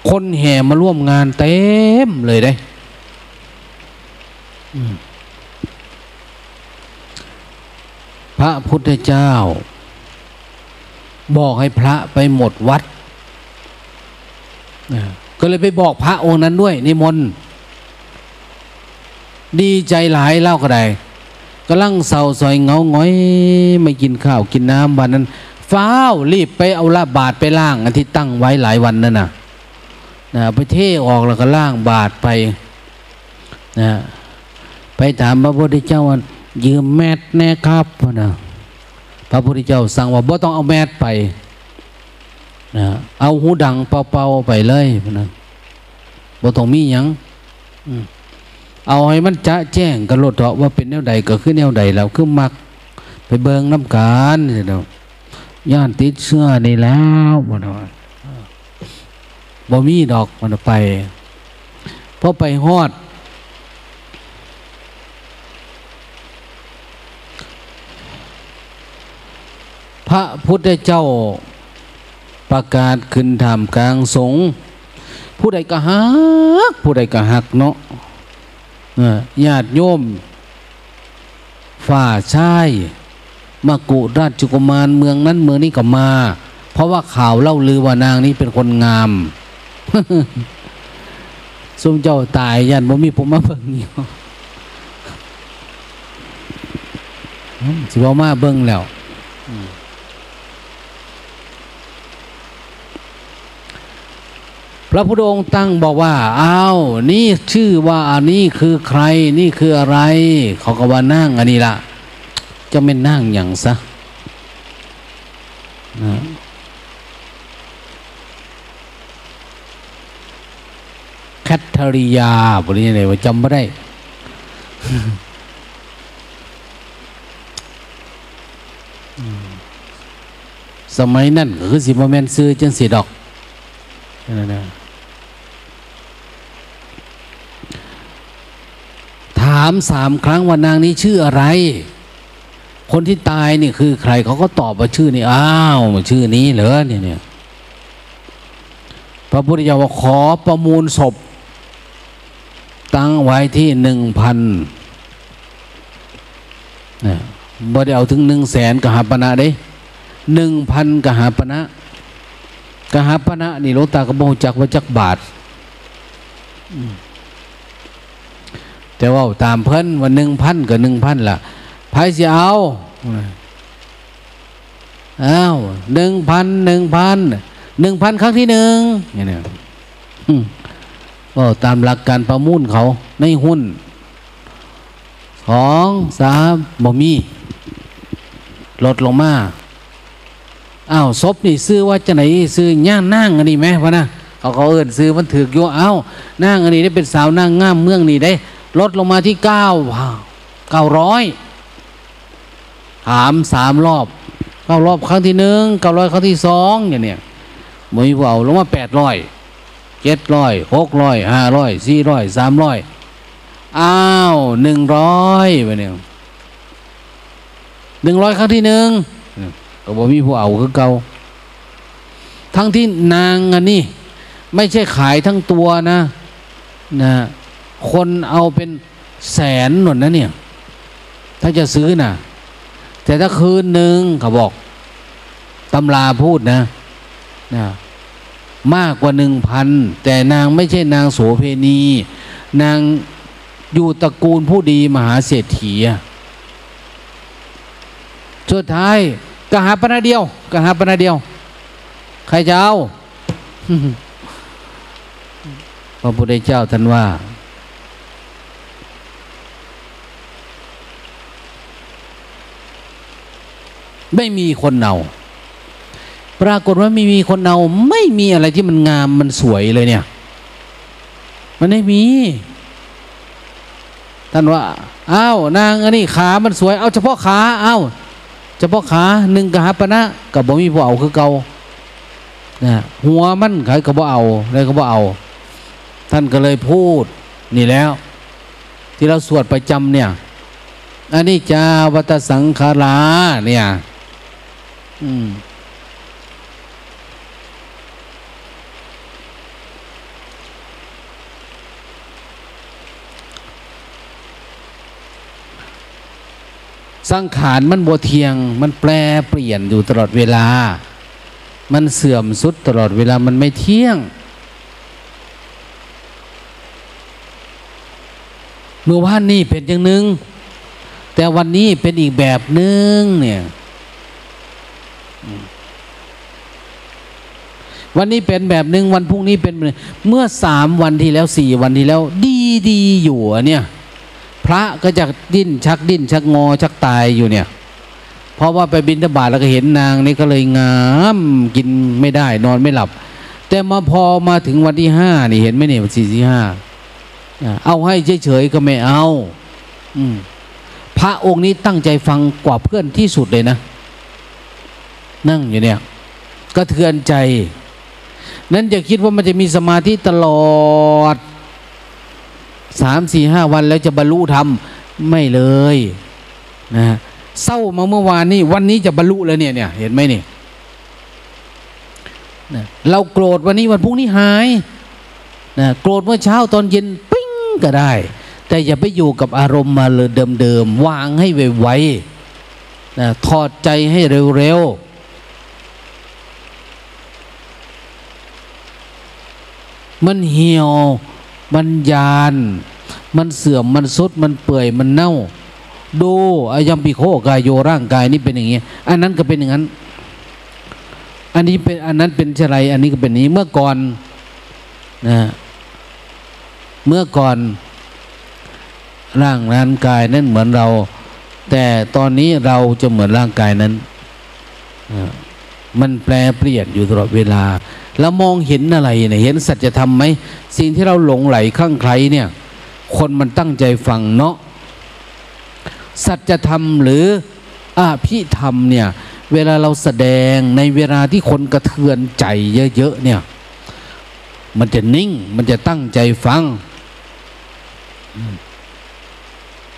คนแห่มาร่วมงานเต็มเลยได้พระพุทธเจ้า บอกให้พระไปหมดวัดก็เลยไปบอกพระองค์นั้นด้วยนิมนต์ดีใจหลายเล่าก็ได้กำลังเศร้าซอยเงาหงอย ไม่กินข้าวกินน้ำวันนั้น ฟ้าวรีบไปเอาละบาทไปล่างอันที่ตั้งไว้หลายวันนั่นน่ะ นะไปเทออกแล้วก็ล่างบาทไปนะไปถามพระพุทธเจ้าว่ายืมแมทแน่ครับนะพระพุทธเจ้าสั่งว่าบ่ต้องเอาแมทไปนะเอาหูดังเป่าๆไปเลยนะบ่ต้องมีหยังเอาให้มันจะแจ้งกันรถเถาะว่าเป็นแนวใดก็คือแนวใดแล้วคือมักไปเบิงน้ำการเนาะย่านติดเสื้อนี่แล้วบ่เนาะ บ่มีดอกมันไปพอไปฮอด พระพุทธเจ้าประกาศขึ้นถามกลางสงผู้ใดก็ฮัก ผู้ใดก็ฮักเนาะญาติโยมฝ่าชายมากุราชกุมารเมืองนั้นเมืองนี้ก็มา เพราะว่าข่าวเล่าลือว่านางนี้เป็นคนงาม สมเจ้าตายยันบ่มีผมมาเบิ่งอยู่สิบ่มาเบิ่งแล้วพระพุทธองค์ตั้งบอกว่าอ้าวนี่ชื่อว่าอันนี้คือใคร นี่คืออะไร เขาก็ว่านั่งอันนี้ละจะไม่นั่งอย่างซะนะ แคทริยาบริเนว่าจำไม่ได้ สมัยนั้นก็คือสิบแมนซื้อจังสีดอกนั่นนะถามสามครั้งว่านางนี้ชื่ออะไร คนที่ตายนี่คือใครเขาก็ตอบว่าชื่อนี้อ้าวชื่อนี้เหรอเนี่ยเนี่ยพระพุทธเจ้าว่าขอประมูลศพ ตั้งไว้ที่หนึ่งพันเนี่ยบ่ได้เอาถึงหนึ่งแสนกหาปณะเด้หนึ่งพันกหาปณะกหาปณะนี่หลวงตากระโมจักว่าจักบาทแต่ว่าตามเพิ่นวันหนึ่งพันกับหนึ่งพันละไพ่เสิเอาอ้าวหนึ่งพันหนึ่งพันหนึ่งพันครั้งที่หนึ่งเนี่ยนะ ก็ตามหลักการประมูลเขาในหุ้นสองสามบ่มี ลดลงมาอ้าวศพนี่ซื้อว่าจะไหนซื้อย่างนั่งอันนี้ไหมวะนะเขาเขาเอินซื้อมันถือโยอ้าวนั่งอันนี้ได้เป็นสาวนั่งง่ามเมืองนี่ได้ ลดลงมาที่เก้าเก้าร้อยถามสามรอบเก้ารอบครั้งที่หนึ่งเก้าร้อยครั้งที่สองอย่างเนี้ยมือเบาลงมาแปดร้อย เจ็ดร้อยหกร้อยห้าร้อยสี่ร้อยสามร้อยอ้าวหนึ่งร้อยไปเนี่ยหนึ่งร้อยครั้งที่หนึ่งก็บอกมีผู้เอาคือเกาทั้งที่นางอันนี้ ไม่ใช่ขายทั้งตัวนะนะคนเอาเป็นแสนหนนนะเนี่ย ถ้าจะซื้อนะ่ะ แต่ถ้าคืนหนึ่งเขาบอกตำราพูดนะนะ มากกว่าหนึ่งพันแต่นางไม่ใช่นางโสเพณี นางอยู่ตระกูลผู้ดีมหาเศรษฐีสุดท้ายกหาปนาเดียวกหาปนาเดียว ใครจะเอาพระพุทธเจ้าท่านว่า ไม่มีคนเอา ปรากฏว่าไม่มีคนเอาไม่มีอะไรที่มันงามมันสวยเลยเนี่ย มันไม่มี ท่านว่าอ้าวนางอันนี้ขามันสวย เอาเฉพาะขาอ้าวเฉพาะขาหนึ่งกหาปณะกับบ่มีบ่เอาคือเกานะหัวมันขายกับบ่เอาเลยก็บ่เอา ท่านก็เลยพูดนี่แล้ว ที่เราสวดประจำเนี่ยอันนี้จาวัตสังขาราเนี่ย อืม สังขารมันบวเทียง มันแปรเปลี่ยนอยู่ตลอดเวลา มันเสื่อมสุดตลอดเวลามันไม่เที่ยง เมื่อวานนี้เป็นอย่างหนึ่งแต่วันนี้เป็นอีกแบบหนึ่งเนี่ยวันนี้เป็นแบบหนึ่งวันพรุ่งนี้เป็น เมื่อสามวันที่แล้วสี่วันที่แล้ว ดีดีอยู่เนี่ย พระก็จะดิ้นชักดิ้น ชักงอชักตายอยู่เนี่ย เพราะว่าไปบินทบาทแล้วก็เห็นนางนี่ก็เลยงามกินไม่ได้ นอนไม่หลับ แต่มาพอมาถึงวันที่ห้านี่เห็นไหมเนี่ยวันสี่สี่ห้าเอาให้เฉยๆก็ไม่เอา อืมพระองค์นี้ตั้งใจฟังกว่าเพื่อนที่สุดเลยนะ นั่งอยู่เนี่ยก็เทือนใจ นั้นอย่าคิดว่ามันจะมีสมาธิตลอด สามสี่ห้าวันแล้วจะบรรลุธรรมไม่เลยนะเศร้ามาเมื่อวานนี้วันนี้จะบรรลุแล้วเนี่ยเนี่ยเห็นไหมนี่นะเราโกรธวันนี้วันพรุ่งนี้หายนะโกรธเมื่อเช้าตอนเย็นปิ้งก็ได้ แต่อย่าไปอยู่กับอารมณ์มาเลยเดิมๆวางให้ไวๆนะถอดใจให้เร็วๆมันเหี่ยว มันยาน มันเสื่อมมันสุดมันเปื่อยมันเน่า ดูอายัมปิโคกายโยร่างกายนี่เป็นอย่างนี้อันนั้นก็เป็นอย่างนั้น อันนี้เป็นอันนั้นเป็นอะไร อันนี้ก็เป็นนี้เมื่อก่อนนะเมื่อก่อนร่างร่างกายนั้นเหมือนเรา แต่ตอนนี้เราจะเหมือนร่างกายนั้น มันแปลเปลี่ยนอยู่ตลอดเวลา แล้วมองเห็นอะไรเนี่ยเห็นสัจธรรมไหมสิ่งที่เราหลงไหลข้างใครเนี่ย คนมันตั้งใจฟังเนาะสัจธรรมหรืออภิธรรมเนี่ย เวลาเราแสดงในเวลาที่คนกระเทือนใจเยอะๆเนี่ย มันจะนิ่ง มันจะตั้งใจฟัง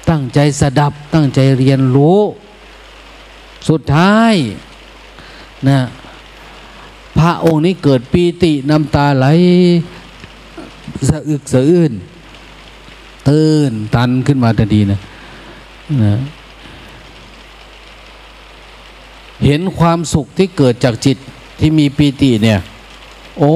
ตั้งใจสดับ ตั้งใจเรียนรู้ สุดท้ายนะ พระองค์นี้เกิดปีติน้ำตาไหลสะอึกสะอื้นตื่นตันขึ้นมาทันทีนะนะเห็นความสุขที่เกิดจากจิตที่มีปีติเนี่ย โอ้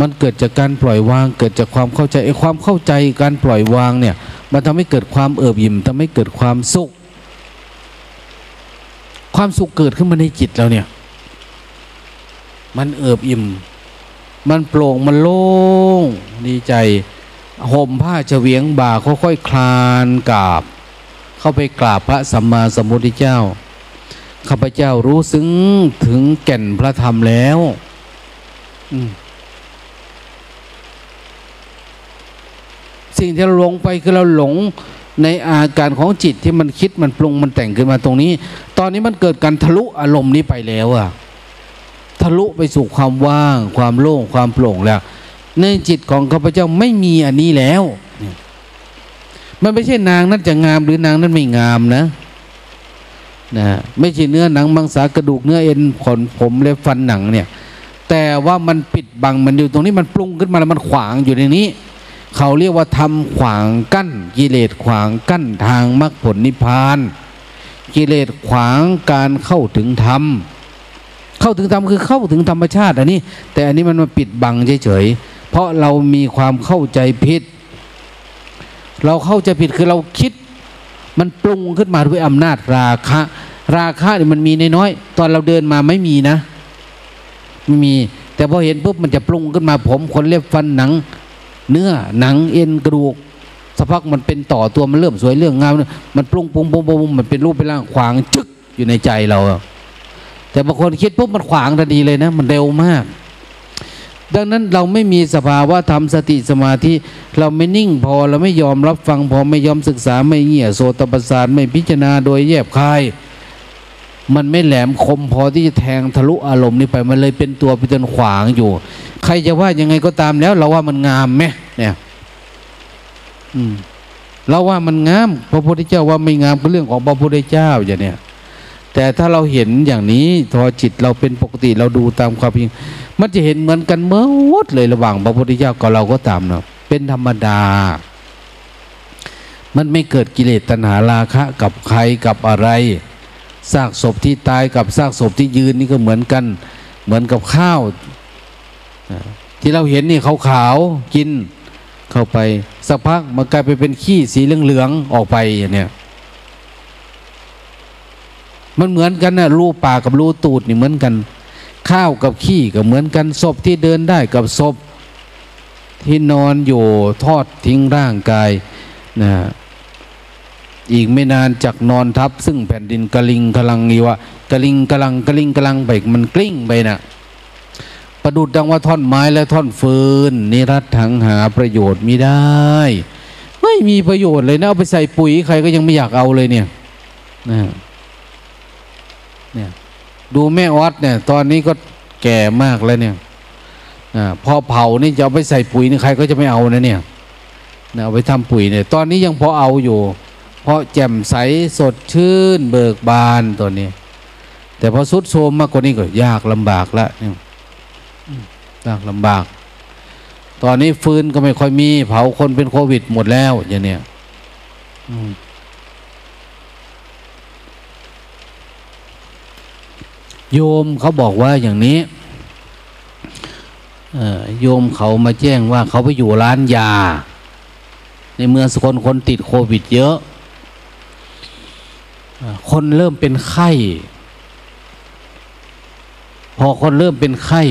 มันเกิดจากการปล่อยวาง เกิดจากความเข้าใจไอ้ความเข้าใจการปล่อยวางเนี่ย มันทำให้เกิดความเอิบอิ่มทำให้เกิดความสุข ความสุขเกิดขึ้นมาในจิตเราเนี่ย มันเอิบอิ่ม มันโปร่งมันโล่งดีใจห่มผ้าเฉวียงบ่าค่อยๆคลานกราบ เข้าไปกราบพระสัมมาสัมพุทธเจ้าข้าพเจ้ารู้ซึ้งถึงแก่นพระธรรมแล้วสิ่งที่เราลงไปคือเราหลงในอาการของจิตที่มันคิดมันปรุงมันแต่งขึ้นมาตรงนี้ ตอนนี้มันเกิดการทะลุอารมณ์นี้ไปแล้วอะ ทะลุไปสู่ความว่าง ความโล่งความโปร่งแล้ว ในจิตของข้าพเจ้าไม่มีอันนี้แล้ว มันไม่ใช่นางนั้นจะงามหรือนางนั้นไม่งามนะนะไม่ใช่เนื้อหนังมังสากระดูกเนื้อเอ็นขนผมเล็บฟันหนังเนี่ย แต่ว่ามันปิดบังมันอยู่ตรงนี้มันปรุงขึ้นมาแล้วมันขวางอยู่ในนี้ เขาเรียกว่าทำขวางกั้น กิเลสขวางกั้นทางมรรคผลนิพพาน กิเลสขวางการเข้าถึงธรรม เข้าถึงธรรมคือเข้าถึงธรรมชาติอันนี้ แต่อันนี้มันมาปิดบังเฉยๆเพราะเรามีความเข้าใจผิด เราเข้าใจผิดคือเราคิด มันปรุงขึ้นมาด้วยอำนาจราคะ ราคะเนี่ยมันมีน้อยๆตอนเราเดินมาไม่มีนะไม่มี แต่พอเห็นปุ๊บมันจะปรุงขึ้นมาผมขนเล็บฟันหนัง เนื้อหนังเอ็นกระดูกสักพักมันเป็นต่อตัวมันเริ่มสวยเรื่องงามมันปรุงปรุงปรุงปรุงมันเป็นรูปเป็นร่างขวางจึกอยู่ในใจเรา แต่บางคนคิดปุ๊บมันขวางทันทีเลยนะ มันเร็วมาก ดังนั้นเราไม่มีสภาวะธรรมสติสมาธิเราไม่นิ่งพอเราไม่ยอมรับฟังพอไม่ยอมศึกษาไม่เงี่ยโสตประสาทไม่พิจารณาโดยแยบคาย มันไม่แหลมคมพอที่จะแทงทะลุอารมณ์นี้ไปมันเลยเป็นตัวเป็นขวางอยู่ ใครจะว่ายังไงก็ตามแล้ว เราว่ามันงามไหมเนี่ยอืมเราว่ามันงาม พระพุทธเจ้าว่าไม่งามก็เรื่องของพระพุทธเจ้าอย่างเนี้ย แต่ถ้าเราเห็นอย่างนี้ทอจิตเราเป็นปกติเราดูตามความจริง มันจะเห็นเหมือนกันเมื่อวดเลยระหว่างพระพุทธเจ้ากับเราก็ตามเนาะเป็นธรรมดา มันไม่เกิดกิเลสตัณหาราคะ กับใครกับอะไรซากศพที่ตายกับซากศพที่ยืนนี่ก็เหมือนกัน เหมือนกับข้าว ที่เราเห็นนี่ขาวๆกินเข้าไปสักพักมันกลายไปเป็นขี้สีเหลืองๆออกไปอย่างเนี้ย มันเหมือนกันนะรูปากกับรูตูดนี่เหมือนกัน ข้าวกับขี้ก็เหมือนกันศพที่เดินได้กับศพที่นอนอยู่ทอดทิ้งร่างกายนะอีกไม่นานจากนอนทับ ซึ่งแผ่นดินกะลิงกะลังนี่วะกะลิงกะลังกะลิงกะลังไปมันกลิ้งไปนะ่ะประดุดดังว่าท่อนไม้และท่อนฟืนนิรัตถังหาประโยชน์ไม่ได้ ไม่มีประโยชน์เลยนะเอาไปใส่ปุ๋ยใครก็ยังไม่อยากเอาเลยเนี่ยนะ เนี่ยดูแม่ออดเนี่ย ตอนนี้ก็แก่มากแล้วเนี่ยอพอเผานี่จะเอาไปใส่ปุ๋ยนี่ใครก็จะไม่เอานะเนี่ยเอาไปทำปุ๋ยเนี่ย ตอนนี้ยังพอเอาอยู่ เพราะแจ่มใสสดชื่น เบิกบานตัวนี้ แต่พอสุดโทมมากกว่านี้ก็ยากลำบากละเนี่ยยากลำบาก ตอนนี้ฟืนก็ไม่ค่อยมี เผาคนเป็นโควิดหมดแล้วอย่างเนี้ย โยมเขาบอกว่าอย่างนี้โยมเขามาแจ้งว่าเขาไปอยู่ร้านยา ในเมืองสกลคนติดโควิดเยอะ คนเริ่มเป็นไข้ พอคนเริ่มเป็นไข้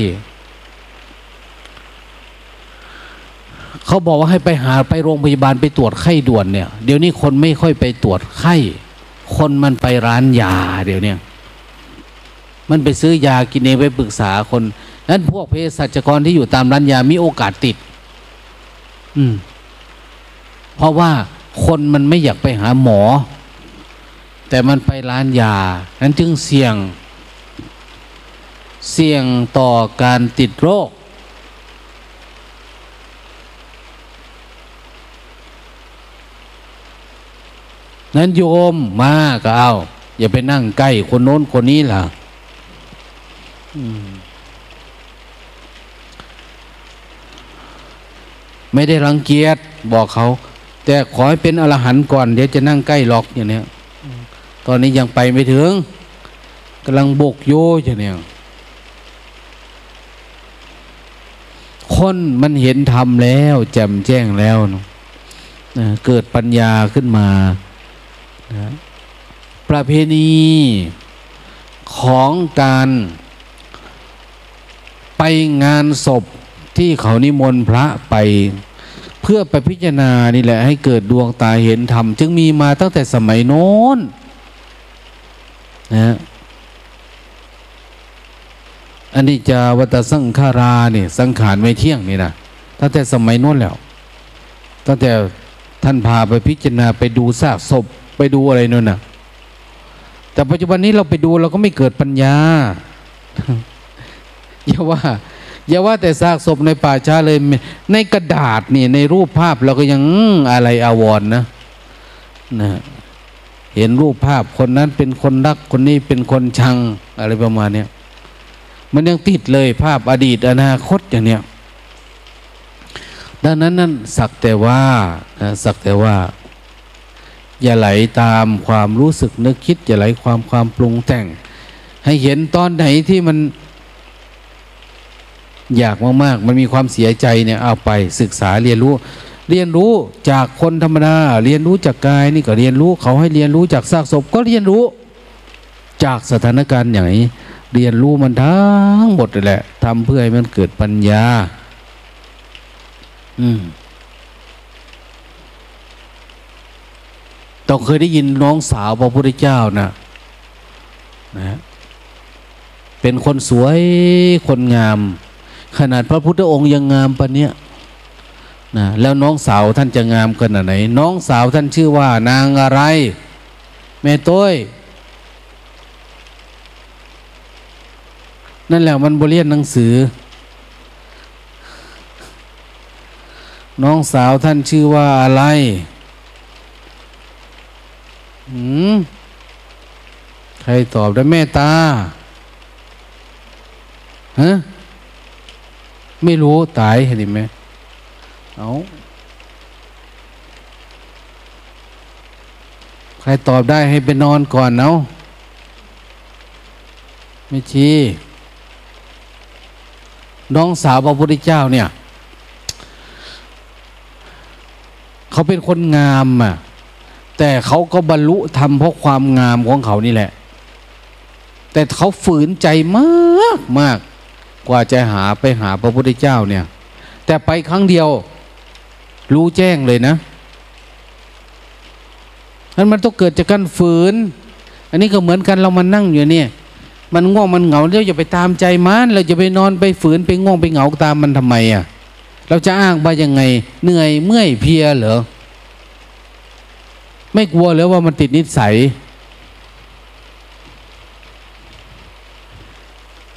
เขาบอกว่าให้ไปหาไปโรงพยาบาลไปตรวจไข้ด่วนเนี่ย เดี๋ยวนี้คนไม่ค่อยไปตรวจไข้ คนมันไปร้านยาเดี๋ยวนี้ มันไปซื้อยากินเองไปปรึกษาคนนั้นพวกเภสัชกรที่อยู่ตามร้านยามีโอกาสติด อืม เพราะว่าคนมันไม่อยากไปหาหมอ แต่มันไปร้านยา นั้นจึงเสี่ยง เสี่ยงต่อการติดโรค นั้นโยมมาก็เอา อย่าไปนั่งใกล้คนโน้นคนนี้ล่ะ ไม่ได้รังเกียจบอกเขา แต่ขอให้เป็นอรหันต์ก่อน เดี๋ยวจะนั่งใกล้หรอกอย่างเนี้ยตอนนี้ยังไปไม่ถึงกำลังบกโยอย่างเนี้ยคนมันเห็นธรรมแล้วแจ่มแจ้งแล้วนะเกิดปัญญาขึ้นมานะประเพณีของการ ไปงานศพที่เขานิมนต์พระไป เพื่อไปพิจารณานี่แหละ ให้เกิดดวงตาเห็นธรรม จึงมีมาตั้งแต่สมัยโน้นนะอันนี้จะวัตสังขาราเนี่ยสังขารไม่เที่ยงนี่นะตั้งแต่สมัยโน้นแล้ว ตั้งแต่ท่านพาไปพิจารณาไปดูซากศพไปดูอะไรนั่นนะแต่ปัจจุบันนี้เราไปดูเราก็ไม่เกิดปัญญา อย่าว่าอย่าว่าแต่ซากศพในป่าช้าเลย ในกระดาษนี่ในรูปภาพเราก็ยังอะไรอาวรณ์นะนะเห็นรูปภาพคนนั้นเป็นคนรักคนนี้เป็นคนชังอะไรประมาณเนี้ยมันยังติดเลยภาพอดีตอนาคตอย่างเนี้ยดังนั้นนั่นสักแต่ว่าสักแต่ว่า อย่าไหลตามความรู้สึกนึกคิด อย่าไหลความความปรุงแต่ง ให้เห็นตอนไหนที่มัน อยากมากๆ มันมีความเสียใจเนี่ยเอาไปศึกษาเรียนรู้ เรียนรู้จากคนธรรมดาเรียนรู้จากกายนี่ก็เรียนรู้เขาให้เรียนรู้จากซากศพก็เรียนรู้ จากสถานการณ์อย่างนี้เรียนรู้มันทั้งหมดเลยแหละทำเพื่อให้มันเกิดปัญญา อืมต้องเคยได้ยินน้องสาวพระพุทธเจ้านะนะ เป็นคนสวยคนงาม ขนาดพระพุทธองค์ยังงามปะเนี้ยนะแล้วน้องสาวท่านจะงามขนาดไหน น้องสาวท่านชื่อว่านางอะไร แม่ต้ยนั่นแหละมันบเรียนหนังสือ น้องสาวท่านชื่อว่าอะไรหืมใครตอบได้แม่ตาฮะ ไม่รู้ตายเห็นไหมเอาใครตอบได้ให้ไปนอนก่อนเนาะไม่ชี้น้องสาวพระพุทธเจ้าเนี่ย เขาเป็นคนงามอะ แต่เขาก็บรรลุธรรมเพราะความงามของเขานี่แหละ แต่เขาฝืนใจมากมาก กว่าจะหาไปหาพระพุทธเจ้าเนี่ย แต่ไปครั้งเดียว รู้แจ้งเลยนะนั้นมันต้องเกิดจากการฝืน อันนี้ก็เหมือนกันเรามานั่งอยู่เนี่ย มันง่วงมันเหงาเราจะไปตามใจมันเราจะไปนอนไปฝืนไปง่วงไปเหงาตามมันทำไมอะเราจะอ้างว่ายังไง เหนื่อยเมื่อยเพียเหรอไม่กลัวเลยว่ามันติดนิสัย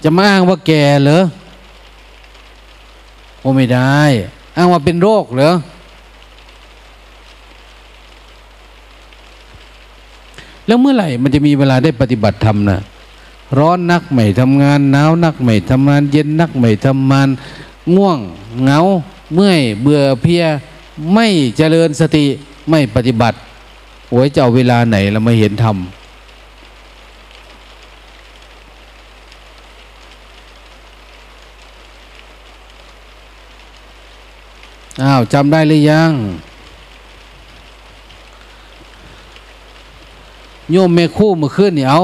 จะมาอ้างว่าแก่เหรอโอ้ไม่ได้ อ้างว่าเป็นโรคเหรอแล้วเมื่อไหร่มันจะมีเวลาได้ปฏิบัติธรรมนะร้อนนักไม่ทำงานหนาวนักไม่ทำงาน เย็นนักไม่ทำงาน ง่วงเหงา เมื่อยเบื่อเพีย ไม่เจริญสติไม่ปฏิบัติโอ้ยจะเอาเวลาไหนเราไม่เห็นทำ อ้าวจำได้หรือยัง โยมเมคู่เมื่อคืนเนี่ยเอา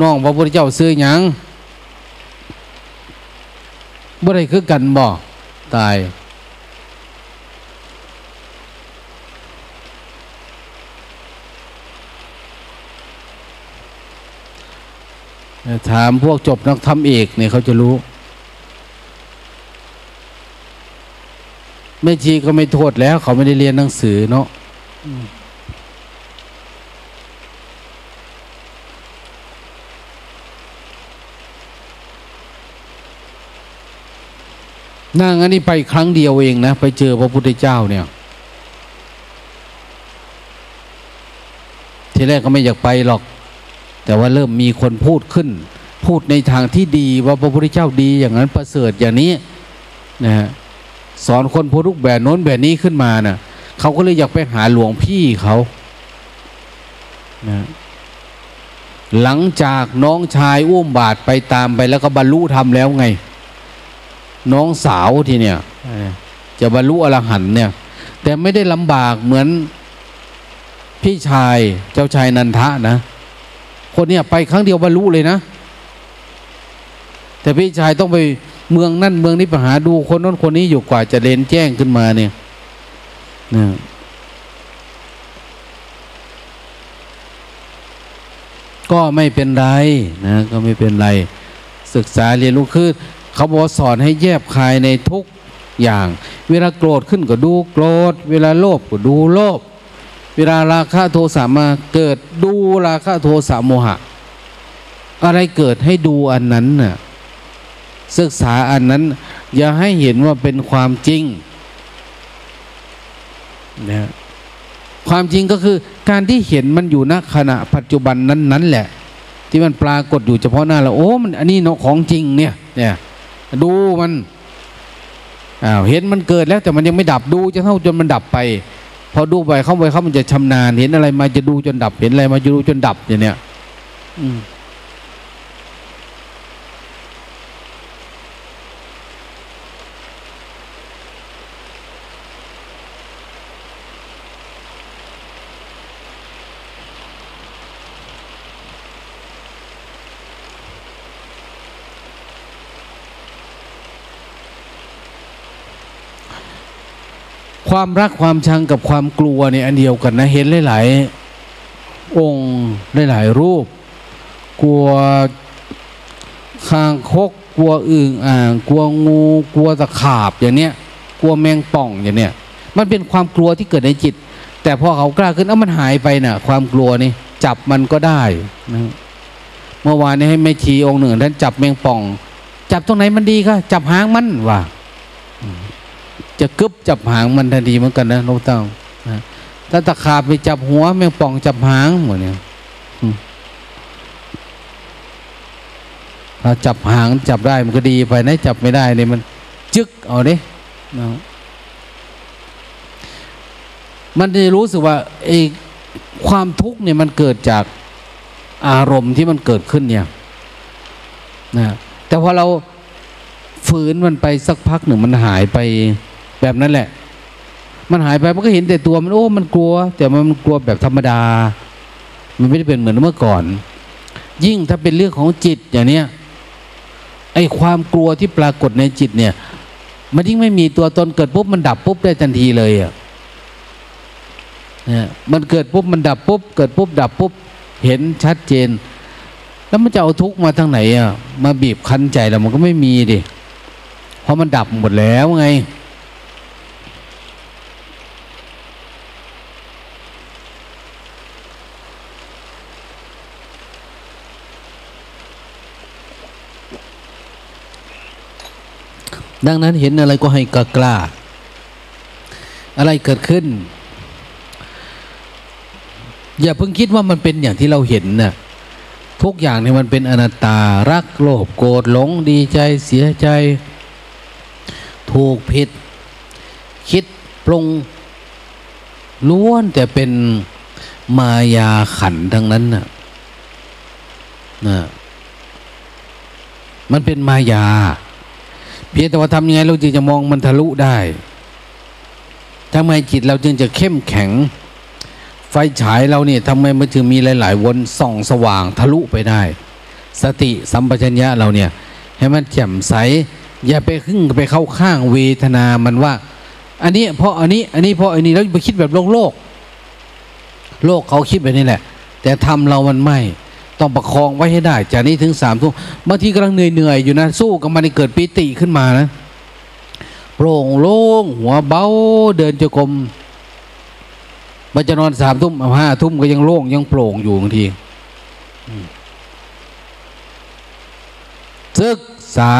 น้องพระพุทธเจ้าซื้ออยังบ่ได้คือกันบ่ตาย ถามพวกจบนักธรรมเอกเนี่ยเขาจะรู้ ไม่ชีก็ไม่โทษแล้ว เขาไม่ได้เรียนหนังสือเนาะนั่งอันนี้ไปครั้งเดียวเองนะ ไปเจอพระพุทธเจ้าเนี่ย ทีแรกก็ไม่อยากไปหรอก แต่ว่าเริ่มมีคนพูดขึ้น พูดในทางที่ดีว่าพระพุทธเจ้าดีอย่างนั้นประเสริฐอย่างนี้นะฮะ สอนคนพูดทุกแบบโน้นแบบนี้ขึ้นมานะ่ะเขาก็เลยอยากไปหาหลวงพี่เขานะหลังจากน้องชายอุ้มบาทไปตามไปแล้วก็บรรลุธรรมแล้วไง น้องสาวทีเนี่ยจะบรรลุอรหันเนี่ย แต่ไม่ได้ลำบากเหมือนพี่ชายเจ้าชายนันทะนะ คนเนี่ยไปครั้งเดียวบรรลุเลยนะ แต่พี่ชายต้องไป เมืองนั่นเมืองนี้ไปหาดูคนนั้นคนนี้อยู่กว่าจะเรนแจ้งขึ้นมาเนี่ยนะก็ไม่เป็นไรนะก็ไม่เป็นไร ศึกษาเรียนรู้คือเขาบอกสอนให้แยบคายในทุกอย่าง เวลาโกรธขึ้นก็ดูโกรธ เวลาโลภก็ดูโลภเวลาราคะโทสะมาเกิดดูราคะโทสะโมหะ อะไรเกิดให้ดูอันนั้นน่ะ ศึกษาอันนั้น อย่าให้เห็นว่าเป็นความจริงนะความจริงก็คือการที่เห็นมันอยู่ณขณะปัจจุบันนั้นนั้นแหละ ที่มันปรากฏอยู่เฉพาะหน้าเราโอ้มันอันนี้เนาะของจริงเนี่ยเนี่ยดูมันอ้าวเห็นมันเกิดแล้วแต่มันยังไม่ดับดูจะเท่าจนมันดับไป พอดูไปเข้าไปเข้ามันจะชำนาญเห็นอะไรมาจะดูจนดับ เห็นอะไรมาจะดูจนดับอย่างเนี้ย อืม ความรักความชังกับความกลัวเนี่ยอันเดียวกันนะเห็นหลายๆองค์หลายๆรูป กลัวคางคกกลัวอึ่งอ่างกลัวงูกลัวตะขาบอย่างเนี้ยกลัวแมงป่องอย่างเนี้ยมันเป็นความกลัวที่เกิดในจิต แต่พอเขากล้าขึ้นเอ้ามันหายไปน่ะ ความกลัวนี่จับมันก็ได้นะเมื่อวานนี้ให้แม่ชีองค์หนึ่งท่านจับแมงป่อง จับตรงไหนมันดีก็จับหางมันว่า จะกึบจับหางมันทันทีเหมือนกันนะนกเต้าถ้าตะขาบไปจับหัวแมงป่องจับหางหมดเนี่ยเราจับหางจับได้มันก็ดีไปนะจับไม่ได้เนี่ยมันจึกเอาเด้มันจะรู้สึกว่าไอ้ความทุกข์เนี่ยมันเกิดจากอารมณ์ที่มันเกิดขึ้นเนี่ยนะแต่พอเราฝืนมันไปสักพักหนึ่งมันหายไป แบบนั้นแหละ มันหายไปมันก็เห็นแต่ตัวมันโอ้ มันกลัว แต่มันกลัวแบบธรรมดา มันไม่ได้เป็นเหมือนเมื่อก่อน ยิ่งถ้าเป็นเรื่องของจิตอย่างเนี้ยไอ้ความกลัวที่ปรากฏในจิตเนี่ย มันยิ่งไม่มีตัวตนเกิดปุ๊บมันดับปุ๊บได้ทันทีเลยอะเนี่ยมันเกิดปุ๊บมันดับปุ๊บ เกิดปุ๊บดับปุ๊บ เห็นชัดเจน แล้วมันจะเอาทุกมาทางไหนอะมาบีบคั้นใจเรามันก็ไม่มีดิเพราะมันดับหมดแล้วไง ดังนั้นเห็นอะไรก็ให้กล้ากล้า อะไรเกิดขึ้น อย่าเพิ่งคิดว่ามันเป็นอย่างที่เราเห็นนะ่ะทุกอย่างเนี่ยมันเป็นอนัตตารักโลภโกรธหลงดีใจเสียใจ ถูกผิด คิดปรุงล้วนแต่เป็นมายาขันทั้งนั้นน่ะนะมันเป็นมายา เพียงแต่ว่าทำยังไงเราจึงจะมองมันทะลุได้ทำไมจิตเราจึงจะเข้มแข็ง ไฟฉายเราเนี่ยทำไมมันจึงมีหลาย ๆ วนส่องสว่างทะลุไปได้ สติสัมปชัญญะเราเนี่ย ให้มันแจ่มใส อย่าไปขึ้นไปเข้าข้างเวทนามันว่า อันนี้เพราะอันนี้อันนี้เพราะอันนี้แล้วไปคิดแบบโลกโลก โลกเขาคิดแบบนี้แหละ แต่ทำเรามันไม่ ต้องประคองไว้ให้ได้ จากนี้ถึงสามทุ่มบางทีกำลังเหนื่อยๆอยู่นะสู้กับมันให้เกิดปิติขึ้นมานะโปร่งโล่งหัวเบาเดินจงกรมมันจะนอนสามทุ่มห้าทุ่มก็ยังโล่งยังโปร่งอยู่บางทีศึกษา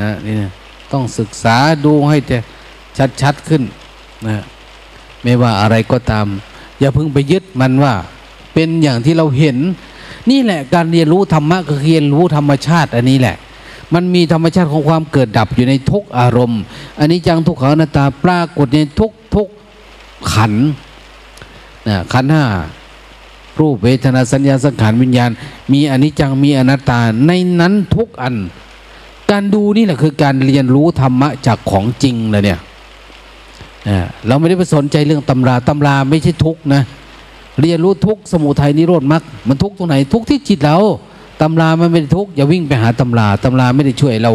นะนี่นะต้องศึกษาดูให้แต่ชัดๆขึ้นนะไม่ว่าอะไรก็ตาม อย่าเพิ่งไปยึดมันว่า เป็นอย่างที่เราเห็น นี่แหละการเรียนรู้ธรรมะคือเรียนรู้ธรรมชาติอันนี้แหละ มันมีธรรมชาติของความเกิดดับอยู่ในทุกอารมณ์ อันนี้จังทุกขังนัตาปรากฏในทุกทุกขันธ์นะขันธ์ห้ารูปเวทนาสัญญาสังขารวิญญาณ มีอนิจจังมีอนัตตาในนั้นทุกอัน การดูนี่แหละคือการเรียนรู้ธรรมะจากของจริงเลยเนี่ยเราไม่ได้ไปสนใจเรื่องตำราตำราไม่ใช่ทุกนะ เรียนรู้ทุกสมุทัยนิโรธมรรคมันทุกตรงไหนทุกที่จิตเราตำรามันไม่ได้ทุกอย่าวิ่งไปหาตำราตำราไม่ได้ช่วยเรา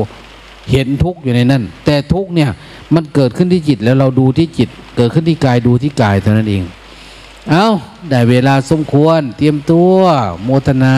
เห็นทุกอยู่ในนั้น แต่ทุกเนี่ยมันเกิดขึ้นที่จิตแล้วเราดูที่จิต เกิดขึ้นที่กายดูที่กายเท่านั้นเอง เอาได้เวลาสมควร เตรียมตัว โมทนา